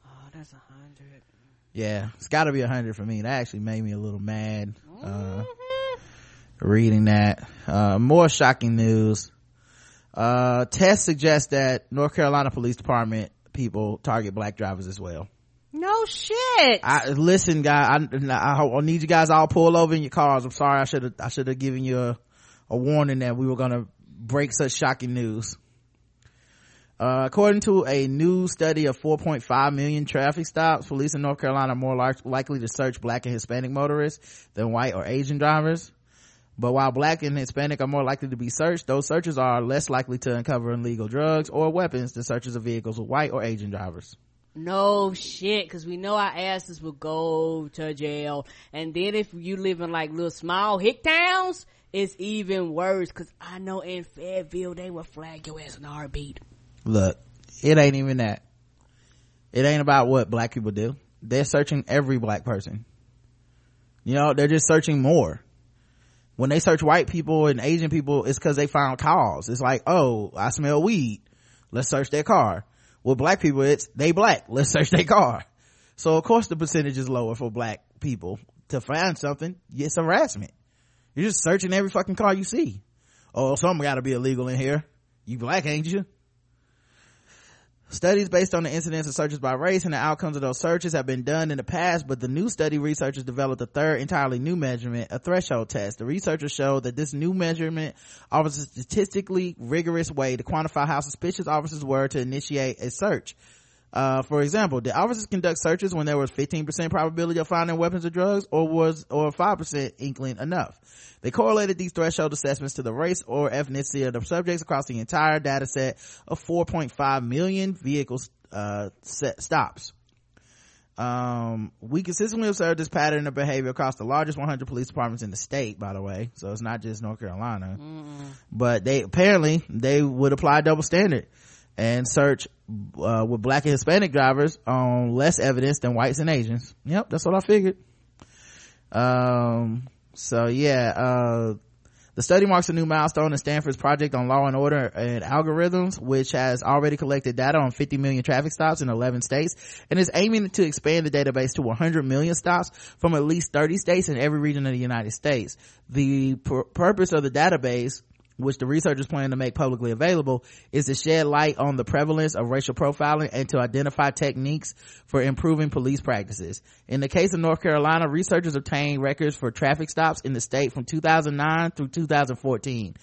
Oh, that's a hundred. yeah it's got to be a 100 for me that actually made me a little mad uh reading that uh more shocking news uh tests suggest that north carolina police department people target black drivers as well No shit. I listen, guy. I, I, I need you guys all pull over in your cars. I'm sorry. I should have. I should have given you a, a warning that we were gonna break such shocking news. Uh, according to a new study of 4.5 million traffic stops, police in North Carolina are more likely to search black and Hispanic motorists than white or Asian drivers. But while black and Hispanic are more likely to be searched, those searches are less likely to uncover illegal drugs or weapons than searches of vehicles with white or Asian drivers. No shit, cause we know our asses will go to jail. And then if you live in like little small hick towns, it's even worse. Cause I know in Fayetteville they will flag your ass in a heartbeat. Look, it ain't even that. It ain't about what black people do. They're searching every black person. You know, they're just searching more. When they search white people and Asian people, it's cause they found cause. It's like, oh, I smell weed. Let's search their car. With black people, it's they black. Let's search their car. So of course the percentage is lower for black people to find something. It's harassment. You're just searching every fucking car you see. Oh, something gotta be illegal in here. You black, ain't you? Studies based on the incidence of searches by race and the outcomes of those searches have been done in the past, but the new study researchers developed a third entirely new measurement, a threshold test. The researchers showed that this new measurement offers a statistically rigorous way to quantify how suspicious officers were to initiate a search. Uh, for example, did officers conduct searches when there was 15% probability of finding weapons or drugs or was, or 5% inkling enough? They correlated these threshold assessments to the race or ethnicity of the subjects across the entire data set of 4.5 million vehicles, uh, set stops. Um, we consistently observed this pattern of behavior across the largest 100 police departments in the state, by the way. So it's not just North Carolina. But they, apparently, they would apply double standard and search uh, with black and hispanic drivers on less evidence than whites and asians yep that's what i figured um so yeah uh the study marks a new milestone in Stanford's project on law and order and algorithms, which has already collected data on 50 million traffic stops in 11 states and is aiming to expand the database to 100 million stops from at least 30 states in every region of the United States. The pur- purpose of the database which the researchers plan to make publicly available is to shed light on the prevalence of racial profiling and to identify techniques for improving police practices. In the case of North Carolina, researchers obtained records for traffic stops in the state from 2009 through 2014.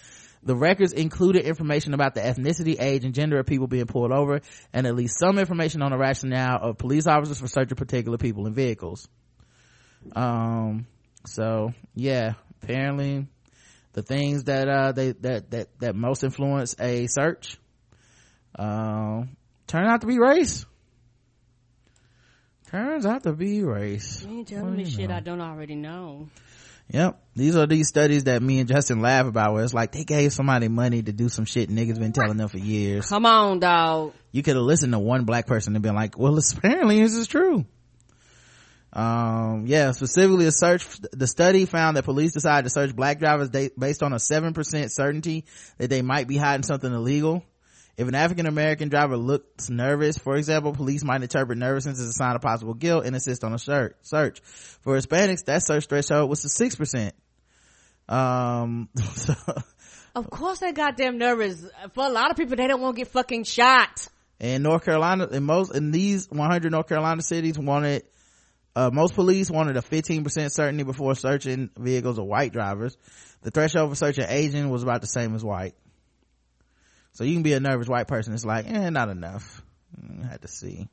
The records included information about the ethnicity, age, and gender of people being pulled over, and at least some information on the rationale of police officers for searching particular people in vehicles. Um, so yeah, apparently the things that uh they that that that most influence a search um turn out to be race turns out to be race You ain't telling me shit know? I don't already know. yep these are these studies that me and justin laugh about where it's like they gave somebody money to do some shit niggas been telling them for years Come on, dog. you could have listened to one black person and been like well apparently this is true um yeah specifically a search the study found that police decided to search black drivers based on a 7% certainty that they might be hiding something illegal if an African American driver looks nervous, for example, police might interpret nervousness as a sign of possible guilt and insist on a search. Search for Hispanics, that search threshold was to six percent. Um, so, Of course they goddamn nervous. For a lot of people, they don't want to get fucking shot. in North Carolina, in most in these 100 North Carolina cities, wanted uh, most police wanted a 15% certainty before searching vehicles of white drivers. The threshold for searching Asian was about the same as white. So you can be a nervous white person. It's like, eh, not enough. I had to see.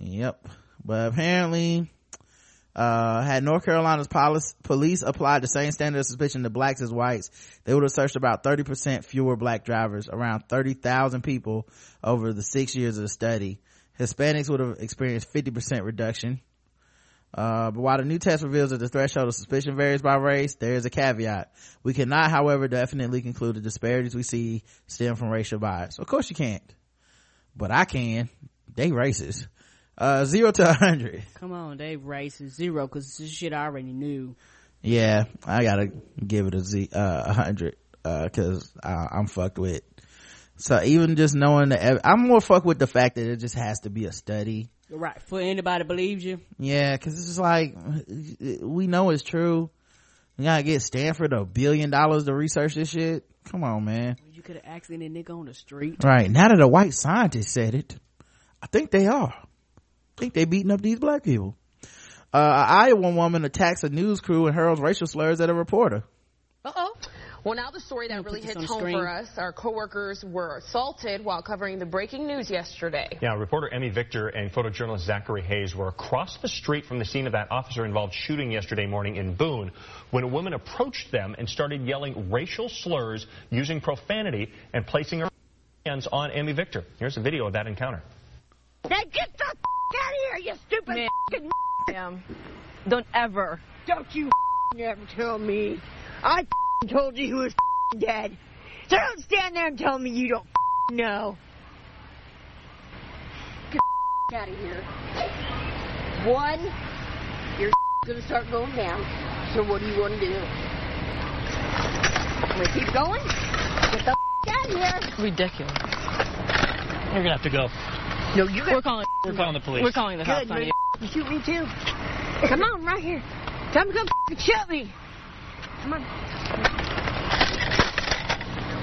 Yep. But apparently, uh, had North Carolina's police, police applied the same standard of suspicion to blacks as whites, they would have searched about 30% fewer black drivers, around 30,000 people over the six years of the study. Hispanics would have experienced 50% reduction. Uh, but while the new test reveals that the threshold of suspicion varies by race, there is a caveat. We cannot, however, definitely conclude the disparities we see stem from racial bias. Of course you can't. But I can. They racist. Uh, zero to a hundred. Come on, they racist zero because this shit I already knew. Yeah, I gotta give it a Z, uh, a hundred, uh, cause uh, I'm fucked with. So even just knowing that, I'm more fucked with the fact that it just has to be a study. Right. For anybody believes you. Yeah, cause it's just like, we know it's true. You gotta get Stanford a billion dollars to research this shit. Come on, man. You could have asked any nigga on the street. Right. Now that a white scientist said it, I think they are. I think they beating up these black people. Uh, Iowa woman attacks a news crew and hurls racial slurs at a reporter. Uh-oh. Well, now the story that really hits home screen. for us. Our coworkers were assaulted while covering the breaking news yesterday. Yeah, reporter Emmy Victor and photojournalist Zachary Hayes were across the street from the scene of that officer-involved shooting yesterday morning in Boone when a woman approached them and started yelling racial slurs, using profanity, and placing her hands on Emmy Victor. Here's a video of that encounter. Now get the out of here, you stupid Man. fucking Damn. Don't ever. Don't you ever tell me. I told you who was dead. So don't stand there and tell me you don't know. Get out of here. One, you're gonna start going down. So what do you want to do? We keep going? Get the out of here. Ridiculous. You're gonna have to go. No, you We're calling. We're calling the police. We're calling the cops on you. You shoot me too. Come on, right here. Time to come shoot me. Come on.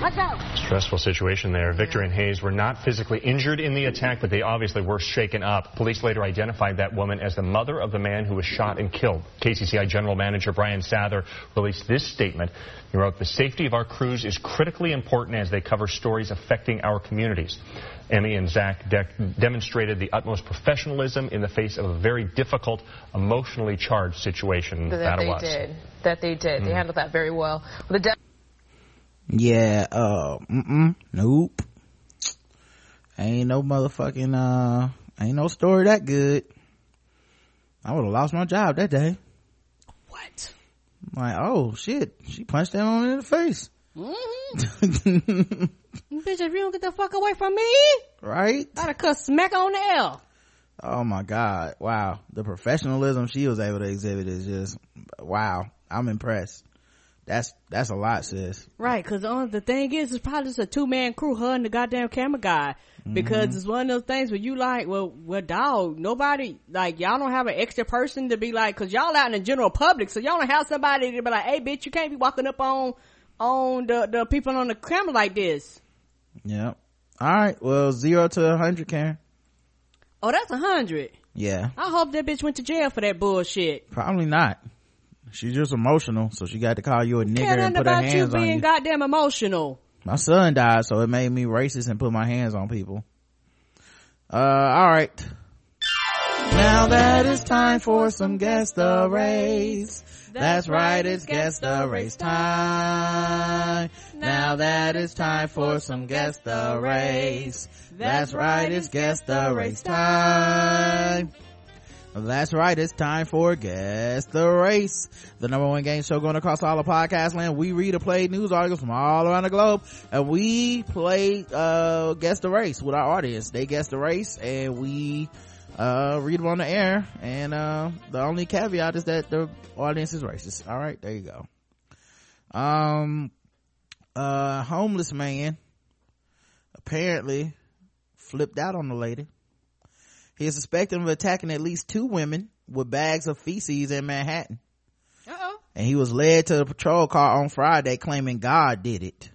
Let's go. Stressful situation there. Victor and Hayes were not physically injured in the attack, but they obviously were shaken up. Police later identified that woman as the mother of the man who was shot and killed. KCCI General Manager Brian Sather released this statement. He wrote, The safety of our crews is critically important as they cover stories affecting our communities. Emmy and Zach de- demonstrated the utmost professionalism in the face of a very difficult, emotionally charged situation That, that, they was. did. That they did. They Mm. handled that very well. Yeah, uh, mm-mm, nope. Ain't no motherfucking, uh, ain't no story that good. I would have lost my job that day. What? Like, oh shit, she punched that woman in the face. Mm-hmm. Bitch, if you don't get the fuck away from me, right? I'd have cut smack on the L. Oh my god, wow. The professionalism she was able to exhibit is just, wow. I'm impressed. That's, that's a lot, sis. Right, because the thing is, it's probably just a two man crew, her and the goddamn camera guy. Because Mhm. it's one of those things where you like, well, well, dog, nobody, like, y'all don't have an extra person to be like, cause y'all out in the general public, so y'all don't have somebody to be like, hey, bitch, you can't be walking up on, on the, the people on the camera like this. Yep. Alright, well, zero to a hundred, Karen. Oh, that's a hundred. Yeah. I hope that bitch went to jail for that bullshit. Probably not. She's just emotional, so she got to call you a nigger and put her about you hands on being you. goddamn emotional. My son died, so it made me racist and put my hands on people. Uh, alright. Now that it's time for some guest the race. That's right, it's guest the race time. Now that it's time for some guest the race. That's right, it's guest the race time. That's right, it's time for Guess the Race, the number one game show going across all of podcast land. We read or play news articles from all around the globe, and we play, uh, Guess the Race with our audience. They guess the race, and we, uh, read them on the air, and, uh, the only caveat is that the audience is racist. Alright, there you go. Um, uh, homeless man apparently flipped out on the lady. He is suspected of attacking at least two women with bags of feces in Manhattan. Uh-oh. And he was led to the patrol car on Friday claiming God did it.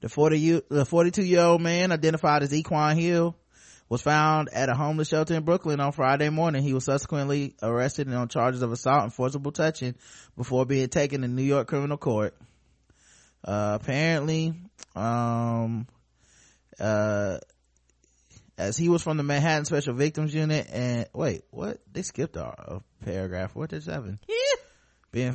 The 40 year, the 42 year old man identified as Equine Hill was found at a homeless shelter in Brooklyn on Friday morning. He was subsequently arrested and on charges of assault and forcible touching before being taken to New York criminal court. Uh, apparently, um, uh, as he was from the Manhattan Special Victims Unit and wait, what? They skipped a, a paragraph. What did seven? Yeah. Being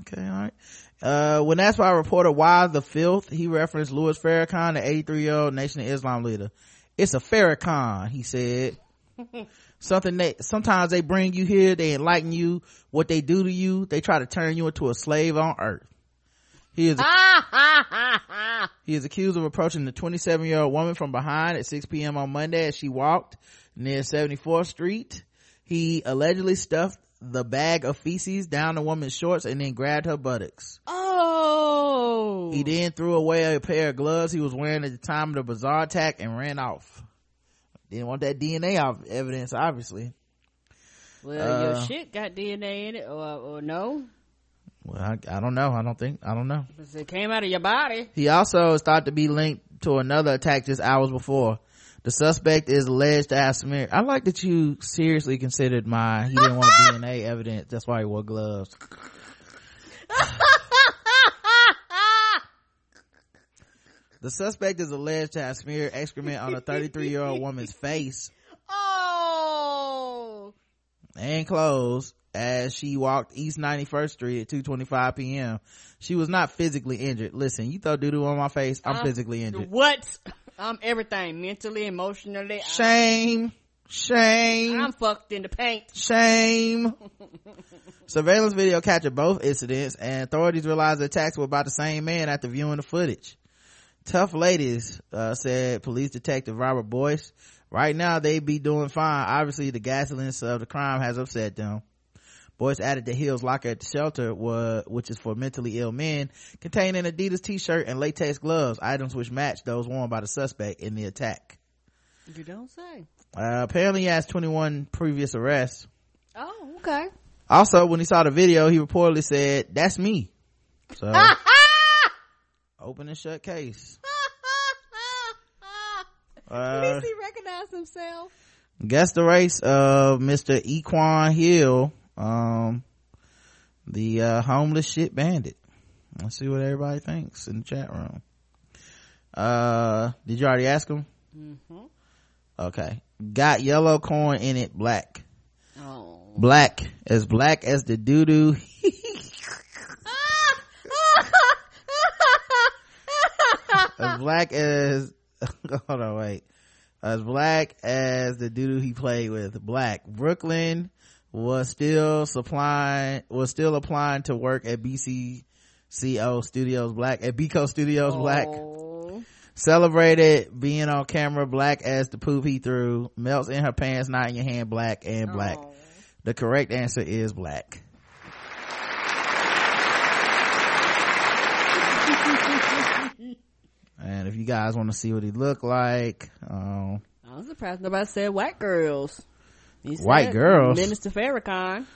okay, all right. Uh, when asked by a reporter why the filth, he referenced Louis Farrakhan, the 83 year old Nation of Islam leader. It's a Farrakhan, he said. Something that sometimes they bring you here, they enlighten you. What they do to you, they try to turn you into a slave on earth. He is he is accused of approaching the 27 year old woman from behind at 6 p.m. on Monday as she walked near 74th Street. He allegedly stuffed the bag of feces down the woman's shorts and then grabbed her buttocks. Oh. He then threw away a pair of gloves he was wearing at the time of the bizarre attack and ran off. Didn't want that DNA off- evidence, obviously. Well, Uh, your shit got DNA in it, or, or no? Well, I, I don't know. I don't think, I don't know. it came out of your body. He also is thought to be linked to another attack just hours before. The suspect is alleged to have smeared. I like that you seriously considered my, he didn't want DNA evidence. That's why he wore gloves. The suspect is alleged to have smeared excrement on a 33 year old woman's face Oh. and clothes as she walked East 91st Street at 2:25 p.m. She was not physically injured. Listen, you throw doo doo on my face, I'm Uh, physically injured. What? I'm everything. Mentally, emotionally. I'm- Shame, shame, I'm fucked in the paint. shame. Surveillance video captured both incidents, and authorities realized the attacks were by the same man after viewing the footage. Tough ladies, uh, said police detective Robert Boyce. Right now, they'd be doing fine. Obviously, the gasoliness of the crime has upset them. Boyce added that Hill's locker at the shelter was, which is for mentally ill men, contained an Adidas t-shirt and latex gloves, items which matched those worn by the suspect in the attack. You don't say. Uh, apparently he has 21 previous arrests. Oh, okay. Also, when he saw the video, he reportedly said, that's me. So, open and shut case. At Uh, least he recognized himself. guess the race of Mr. Equan Hill, um, the, uh, homeless shit bandit. Let's see what everybody thinks in the chat room. Uh, did you already ask him? Mm-hmm. Okay. Got yellow corn in it, black. Oh. Black. As black as the doo doo. as black as, hold on, wait. As black as the doo doo he played with. Black. Brooklyn was still supplying, was still applying to work at BCCO Studios Black, at Bico Studios Black. Celebrated being on camera black as the poop he threw. Melts in her pants, not in your hand, black and black. The correct answer is black. and if you guys want to see what he looked like, um, I was surprised nobody said white girls. White girls? Minister Farrakhan.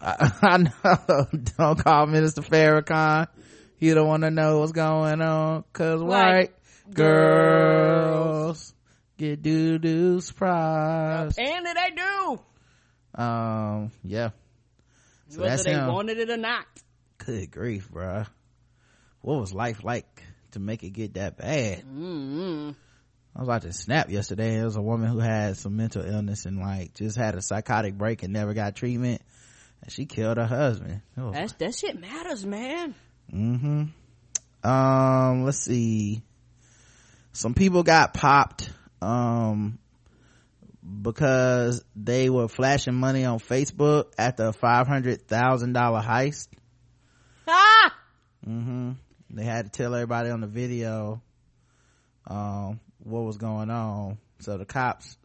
I, I know, don't call Minister Farrakhan. He don't want to know what's going on, cause white, White girls get doo doo surprise. And they do. Um, yeah. So whether that's they him. wanted it or not. Good grief, bruh. What was life like to make it get that bad? Mm-hmm. I was watching Snap yesterday. There was a woman who had some mental illness and like just had a psychotic break and never got treatment. And she killed her husband. It That's, that shit matters, man. Mm-hmm. Um, let's see. Some people got popped, um, because they were flashing money on Facebook after a $500,000 heist. Ah! hmm They had to tell everybody on the video, um, what was going on. So the cops,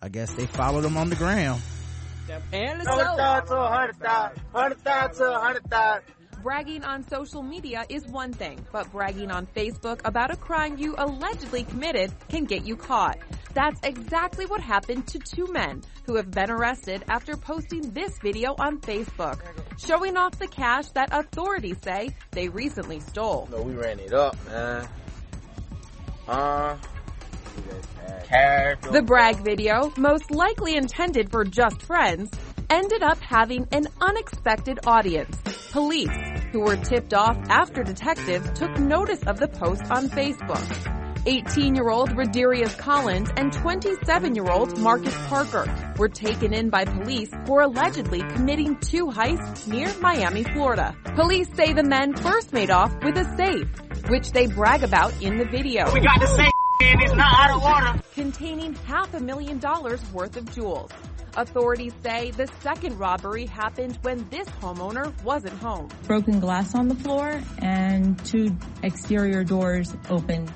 I guess they followed them on the ground. Apparently Hundred so. to a hundred thousand. Hundred thousand to a hundred thousand. Bragging on social media is one thing, but bragging on Facebook about a crime you allegedly committed can get you caught. That's exactly what happened to two men who have been arrested after posting this video on Facebook, showing off the cash that authorities say they recently stole. No, we ran it up, man. Uh, cash. The brag video, most likely intended for just friends, ended up having an unexpected audience. Police, who were tipped off after detectives took notice of the post on Facebook. 18-year-old Radarius Collins and 27-year-old Marcus Parker were taken in by police for allegedly committing two heists near Miami, Florida. Police say the men first made off with a safe, which they brag about in the video. We got the same and it's not out of order. containing half a million dollars worth of jewels. Authorities say the second robbery happened when this homeowner wasn't home. broken glass on the floor and two exterior doors open.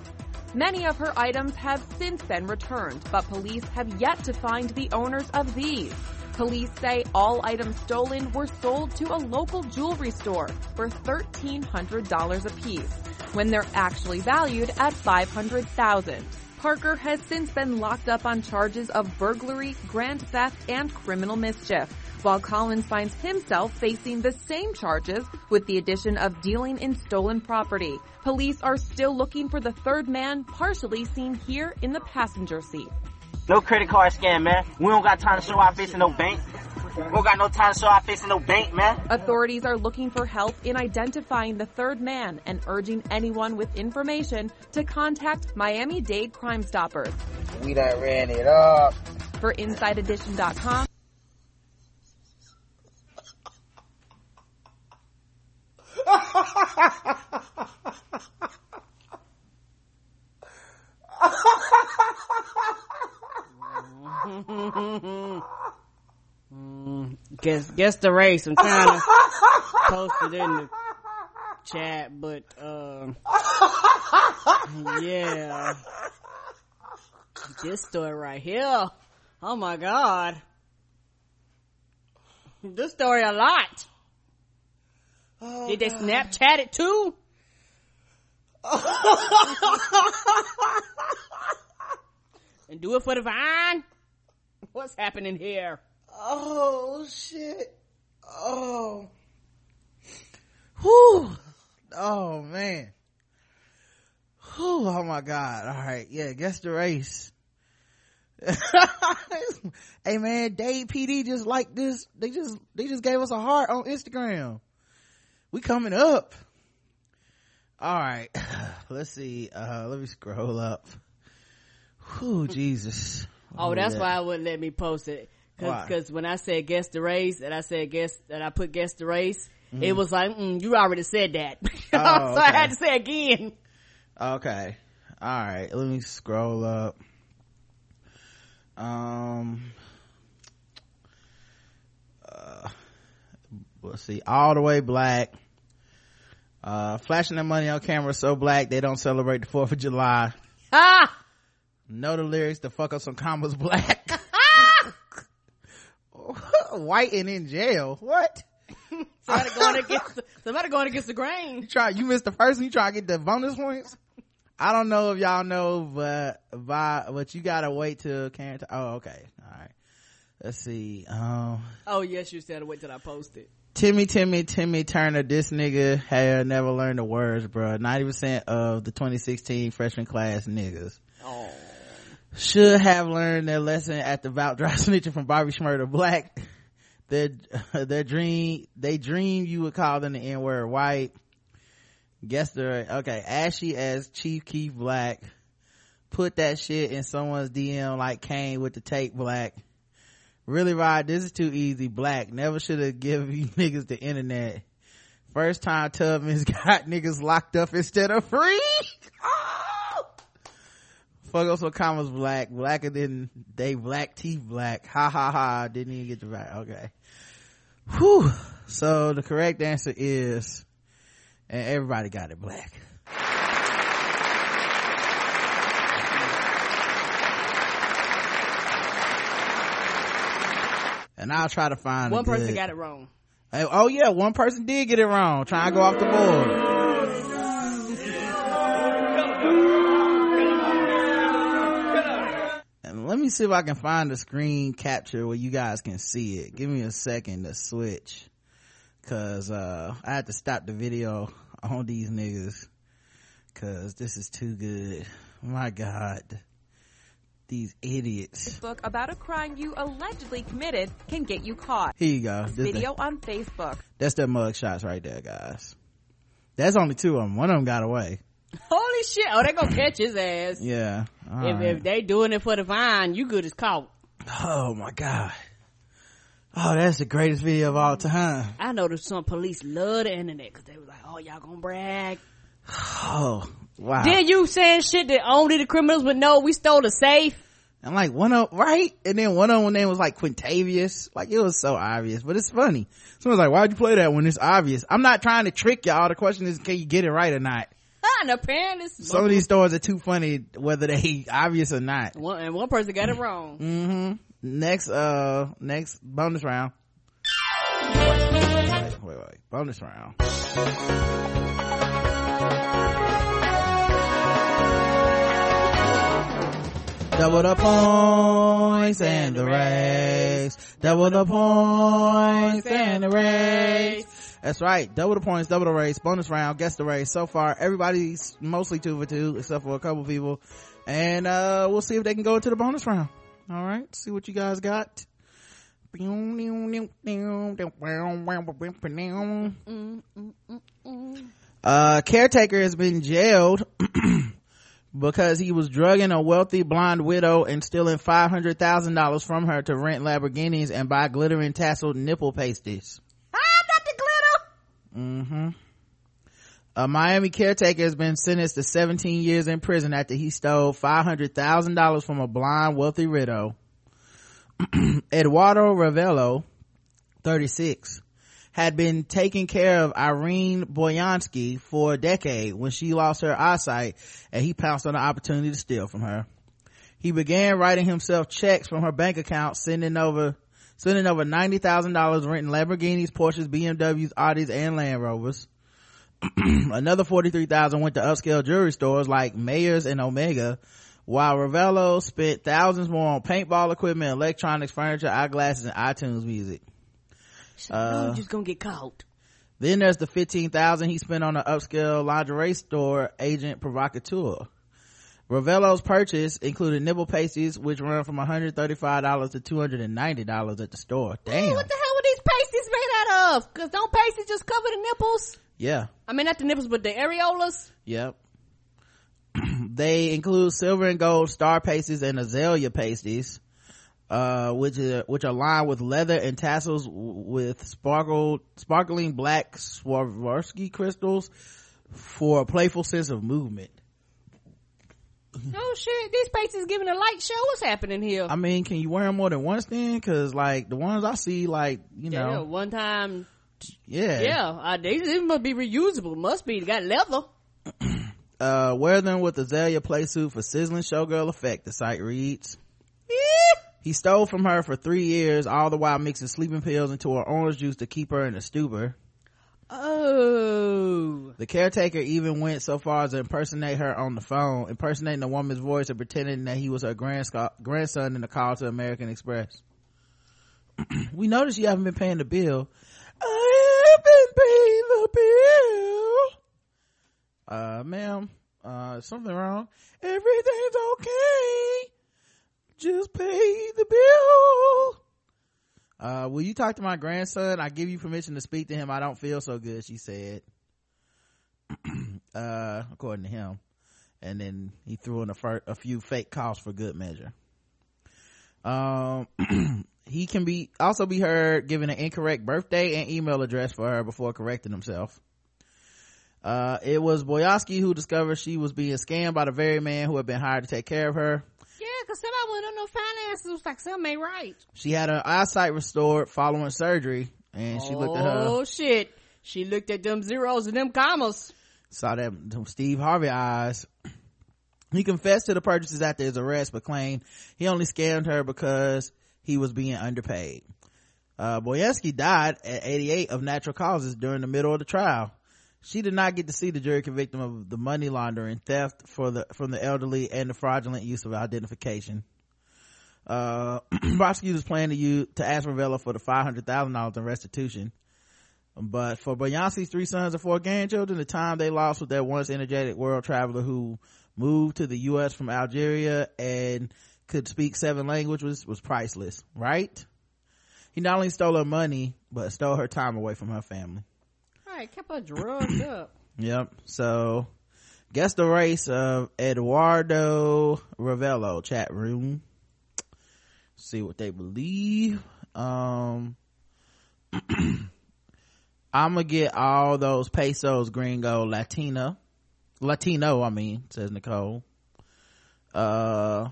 Many of her items have since been returned, but police have yet to find the owners of these. Police say all items stolen were sold to a local jewelry store for $1,300 apiece, when they're actually valued at $500,000. Parker has since been locked up on charges of burglary, grand theft, and criminal mischief, while Collins finds himself facing the same charges with the addition of dealing in stolen property. Police are still looking for the third man partially seen here in the passenger seat. No credit card scam, man. We don't got time to show our face in no bank. We don't got no time to show our face in no bank, man. Authorities are looking for help in identifying the third man and urging anyone with information to contact Miami-Dade Crime Stoppers. We done ran it up. For InsideEdition.com, Mm, guess guess the race. I'm trying to post it in the chat, but uh, yeah, this story right here. Oh my god, this story a lot. Did they Snapchat it too? and do it for the vine? What's happening here? Oh shit. Oh. Whew. Oh man. Whew. Oh my god. All right. Yeah. Guess the race. hey man, Dade PD just like this. They just, they just gave us a heart on Instagram. We coming up. All right. Let's see. Uh, let me scroll up. Whew, Jesus. Oh, that's that. why I wouldn't let me post it. Cause, when I said guess the race and I said guess, and I put guess the race, Mhm. it was like, mm, you already said that. Oh, so I had to say again. Okay. All right. Let me scroll up. Um. Uh, let's see. All the way black. Uh, flashing their money on camera so black they don't celebrate the Fourth of July. Ah! Know the lyrics to fuck up some commas black. White and in jail. What? Somebody going against, the, somebody going against the grain. You try, you missed the first one, you try to get the bonus points? I don't know if y'all know, but, by, but you gotta wait till Karen, oh, okay. Alright. Let's see. Um, Oh yes, you said wait till I post it. Timmy, Timmy, Timmy Turner, this nigga had never learned the words, bro. 90% of the 2016 freshman class niggas. Oh. Should have learned their lesson at the Bout Dry Snitching from Bobby Shmurda Black. Their, their dream, they dream you would call them the N-word white. Guess the, okay, Ashy as Chief Keef Black. Put that shit in someone's DM like Kane with the tape black. Really, Rod, this is too easy. Black. Never should have given you niggas the internet. First time Tubman's got niggas locked up instead of free. Ah! Fuck up some commas black. Blacker than they black teeth black. Ha ha ha. Didn't even get the right. Okay. Whew. So the correct answer is, and everybody got it black. And I'll try to find One person good- got it wrong. Oh yeah, one person did get it wrong. Trying to go off the board. Let me see if I can find a screen capture where you guys can see it. Give me a second to switch. Cause, uh, I had to stop the video on these niggas. Cause this is too good. My God. These idiots. book about a crime you allegedly committed can get you caught. Here you go. This Video on Facebook. That's their mug shots right there, guys. That's only two of them. One of them got away. Holy shit! Oh, they gonna catch his ass. Yeah. If, right. if they doing it for the vine, you good as caught. Oh my god. Oh, that's the greatest video of all time. I know that some police love the internet because they was like, "Oh, y'all gonna brag." Oh, wow. Then you saying shit that only the criminals would know. We stole the safe. And like one of, right? And then one of them name was like Quintavious. Like it was so obvious, but it's funny. Someone's like, why'd you play that when it's obvious? I'm not trying to trick y'all. The question is, can you get it right or not? Ah, apparently, it's- Some of these stories are too funny, whether they obvious or not. one, and one person got it wrong. Mm-hmm. next uh next bonus round wait wait wait bonus round Double the points and the race. Double the points and the race. That's right. Double the points, double the race. Bonus round. Guess the race. So far, everybody's mostly two for two, except for a couple people. And, uh, we'll see if they can go into the bonus round. All right. See what you guys got. Uh, caretaker has been jailed because he was drugging a wealthy blonde widow and stealing $500,000 from her to rent Lamborghinis and buy glittering tasseled nipple pasties. Ah, not the glitter. Mm-hmm. A Miami caretaker has been sentenced to 17 years in prison after he stole $500,000 from a blind wealthy widow. Eduardo Ravello, 36, had been taking care of Irene Boyansky for a decade when she lost her eyesight and he pounced on the opportunity to steal from her. He began writing himself checks from her bank account, sending over, sending over $90,000 renting Lamborghinis, Porsches, BMWs, Audis, and Land Rovers. Another 43,000 went to upscale jewelry stores like Mayors and Omega, while Ravello spent thousands more on paintball equipment, electronics, furniture, eyeglasses, and iTunes music. So Uh, just gonna get caught. Then there's the 15,000 he spent on an upscale lingerie store agent provocateur. Ravello's purchase included nipple pasties, which run from $135 to $290 at the store. Damn. What the hell were these pasties made out of? Cause don't pasties just cover the nipples? Yeah. I mean, not the nipples, but the areolas? Yep. they include silver and gold star pasties and azalea pasties uh, which are which are lined with leather and tassels with sparkled sparkling black Swarovski crystals for a playful sense of movement. Oh shit! These pasties giving a light show. What's happening here? I mean, can you wear them more than once then? Because like the ones I see, like you know, yeah, one time. Yeah, yeah. Uh, they, they must be reusable. Must be. Got leather. uh, wear them with azalea play suit for sizzling showgirl effect. The site reads. He stole from her for three years, all the while mixing sleeping pills into her orange juice to keep her in a stupor. Oh. The caretaker even went so far as to impersonate her on the phone, impersonating a woman's voice and pretending that he was her grandson in the call to American Express. we noticed you haven't been paying the bill. I have been paying the bill. Uh, ma'am, uh, something wrong? Everything's okay just pay the bill. Uh, will you talk to my grandson? I give you permission to speak to him. I don't feel so good, she said. uh, according to him. And then he threw in a, fir- a few fake calls for good measure. Um, he can be, also be heard giving an incorrect birthday and email address for her before correcting himself. Uh, it was Boyarsky who discovered she was being scammed by the very man who had been hired to take care of her. Yeah, cause somebody with no finances was like something ain't right. She had her eyesight restored following surgery, and she looked at her. Oh shit! She looked at them zeros and them commas. Saw them, them Steve Harvey eyes. He confessed to the purchases after his arrest, but claimed he only scammed her because he was being underpaid. Uh, Boyansky died at 88 of natural causes during the middle of the trial she did not get to see the jury convict him of the money laundering theft for the from the elderly and the fraudulent use of identification. Uh prosecutors plan to use to ask Ravello for the five hundred thousand dollars in restitution. But for Boyansky's three sons and four grandchildren the time they lost with their once energetic world traveler who moved to the U.S. from Algeria and could speak seven languages was priceless right? He not only stole her money but stole her time away from her family right, kept her drugged up. Yep. So, guess the race of Eduardo Ravello chat room. See what they believe. Um, I'm gonna get all those pesos, gringo, Latina, Latino. I mean, says Nicole. Uh,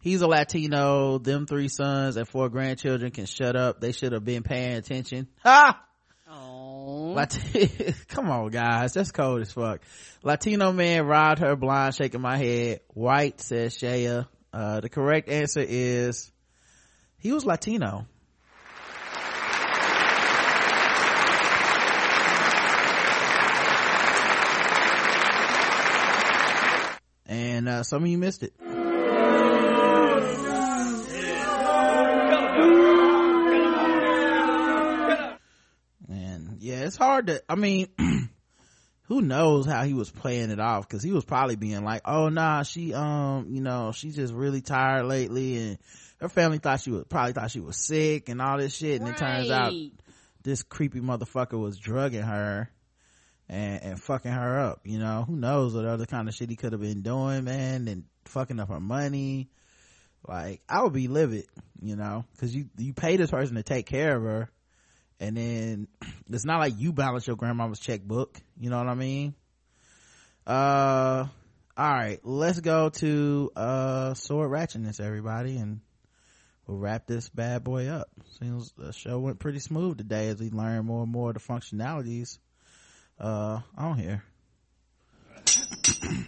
he's a Latino. Them three sons and four grandchildren can shut up. They should have been paying attention. Ha! Lat- Come on, guys. That's cold as fuck. Latino man robbed her blind, shaking my head. White, says Shaya. Uh, the correct answer is he was latino and uh, some of you missed it it's hard to i mean who knows how he was playing it off? Because he was probably being like oh nah she um you know she's just really tired lately and her family thought she was probably thought she was sick and all this shit and it turns out this creepy motherfucker was drugging her and, and fucking her up you know? Who knows what other kind of shit he could have been doing man and fucking up her money. Like i would be livid you know? Because you you pay this person to take care of her and then it's not like you balance your grandmama's checkbook you know what i mean? Uh all right let's go to uh sword ratchetness everybody and we'll wrap this bad boy up. Seems the show went pretty smooth today as we learn more and more of the functionalities uh on here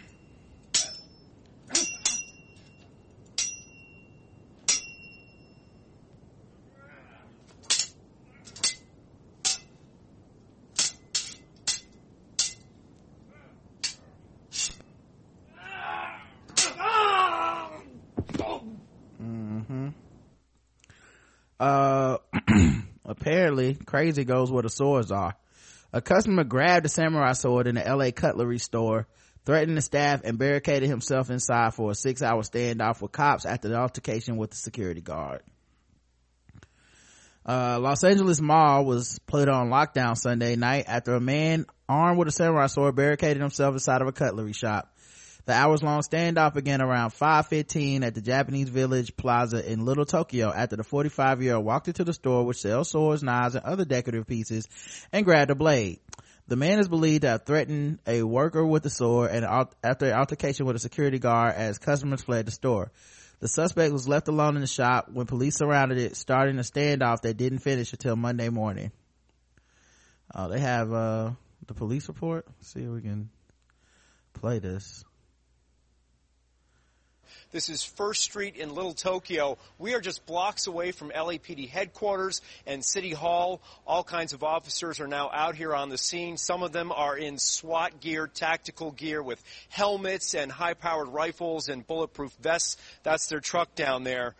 hmm Uh, apparently, crazy goes where the swords are. A customer grabbed a samurai sword in the LA cutlery store, threatened the staff, and barricaded himself inside for a six hour standoff with cops after the altercation with the security guard. Uh, Los Angeles Mall was put on lockdown Sunday night after a man armed with a samurai sword barricaded himself inside of a cutlery shop. The hours-long standoff began around 5.15 at the Japanese Village Plaza in Little Tokyo after the 45-year-old walked into the store which sells swords, knives, and other decorative pieces and grabbed a blade. The man is believed to have threatened a worker with a sword and after an altercation with a security guard as customers fled the store. The suspect was left alone in the shop when police surrounded it, starting a standoff that didn't finish until Monday morning. Oh, they have, uh, the police report. Let's see if we can play this. This is First Street in Little Tokyo. We are just blocks away from LAPD headquarters and City Hall. All kinds of officers are now out here on the scene. Some of them are in SWAT gear, tactical gear with helmets and high powered rifles and bulletproof vests. That's their truck down there.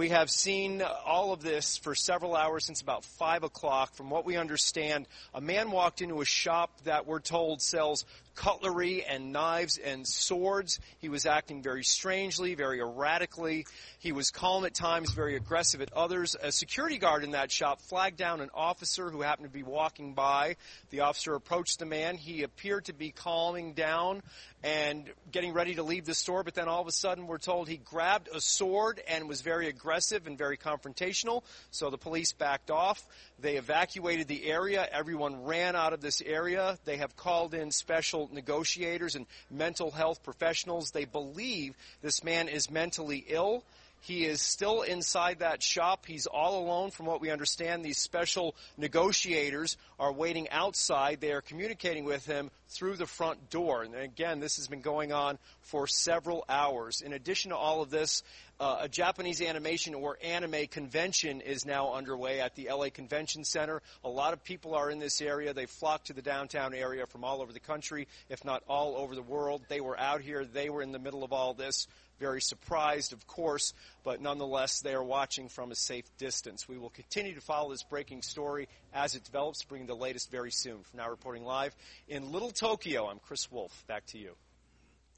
We have seen all of this for several hours since about 5 o'clock. From what we understand, a man walked into a shop that we're told sells cutlery and knives and swords. He was acting very strangely, very erratically. He was calm at times, very aggressive at others. A security guard in that shop flagged down an officer who happened to be walking by. The officer approached the man. He appeared to be calming down and getting ready to leave the store, but then all of a sudden we're told he grabbed a sword and was very aggressive and very confrontational. So the police backed off. They evacuated the area. Everyone ran out of this area. They have called in special negotiators and mental health professionals. They believe this man is mentally ill. He is still inside that shop. He's all alone from what we understand. These special negotiators are waiting outside. They are communicating with him through the front door. And again, this has been going on for several hours. In addition to all of this, uh, a Japanese animation or anime convention is now underway at the LA Convention Center. A lot of people are in this area. They flocked to the downtown area from all over the country, if not all over the world. They were out here. They were in the middle of all this. Very surprised, of course, but nonetheless, they are watching from a safe distance. We will continue to follow this breaking story as it develops, bringing the latest very soon. From now reporting live in Little Tokyo, I'm Chris Wolf. Back to you.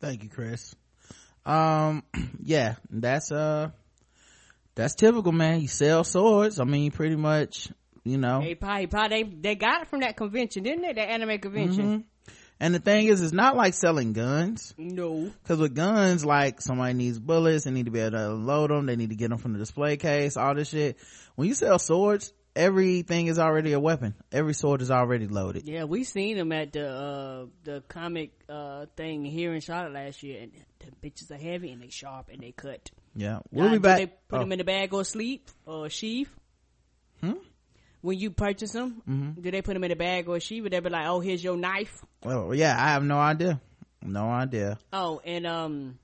Thank you, Chris. Um, yeah, that's, uh, that's typical, man. You sell swords. I mean, pretty much, you know. They probably, probably they, they got it from that convention, didn't they? That anime convention. Mhm. And the thing is, it's not like selling guns. No. Cause with guns, like somebody needs bullets, they need to be able to load them, they need to get them from the display case, all this shit. When you sell swords, everything is already a weapon. Every sword is already loaded. Yeah, we seen them at the uh the comic uh thing here in Charlotte last year, and the bitches are heavy and they sharp and they cut. Yeah. We'll be back. They put oh. them in the bag or sleeve or sheath. When you purchase them, Mhm. do they put them in a bag or sheath? Would they be like, "Oh, here's your knife"? Oh, yeah, I have no idea. No idea. Oh, and um,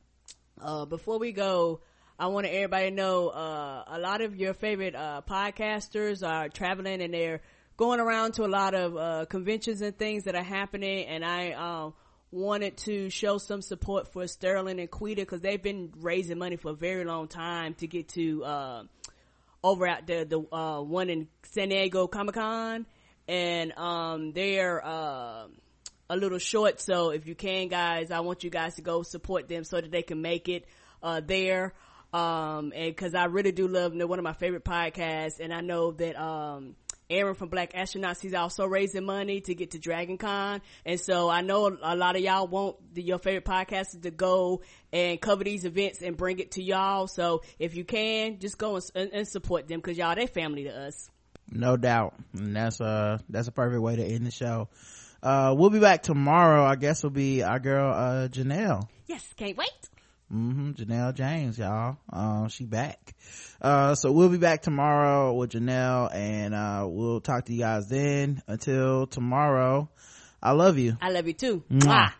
uh, before we go, I want everybody to know uh, a lot of your favorite uh, podcasters are traveling and they're going around to a lot of uh, conventions and things that are happening. And I um, wanted to show some support for Sterling and Quita because they've been raising money for a very long time to get to uh, over at the the uh, one in San Diego Comic Con, and um, they're uh, a little short. So if you can, guys, I want you guys to go support them so that they can make it uh, there. Um, and because I really do love one of my favorite podcasts, and I know that um, Aaron from Black Astronauts, he's also raising money to get to Dragon Con. And so I know a lot of y'all want the, your favorite podcasters to go and cover these events and bring it to y'all. So if you can, just go and, and support them because y'all, they family to us. No doubt. And that's uh that's a perfect way to end the show. Uh, we'll be back tomorrow. I guess will be our girl, uh, Janelle. Yes, can't wait. Mm-hmm. Janelle James, y'all. Uh, she back. Uh, so we'll be back tomorrow with Janelle and, uh, we'll talk to you guys then. Until tomorrow, I love you. I love you too. Mwah. Mwah.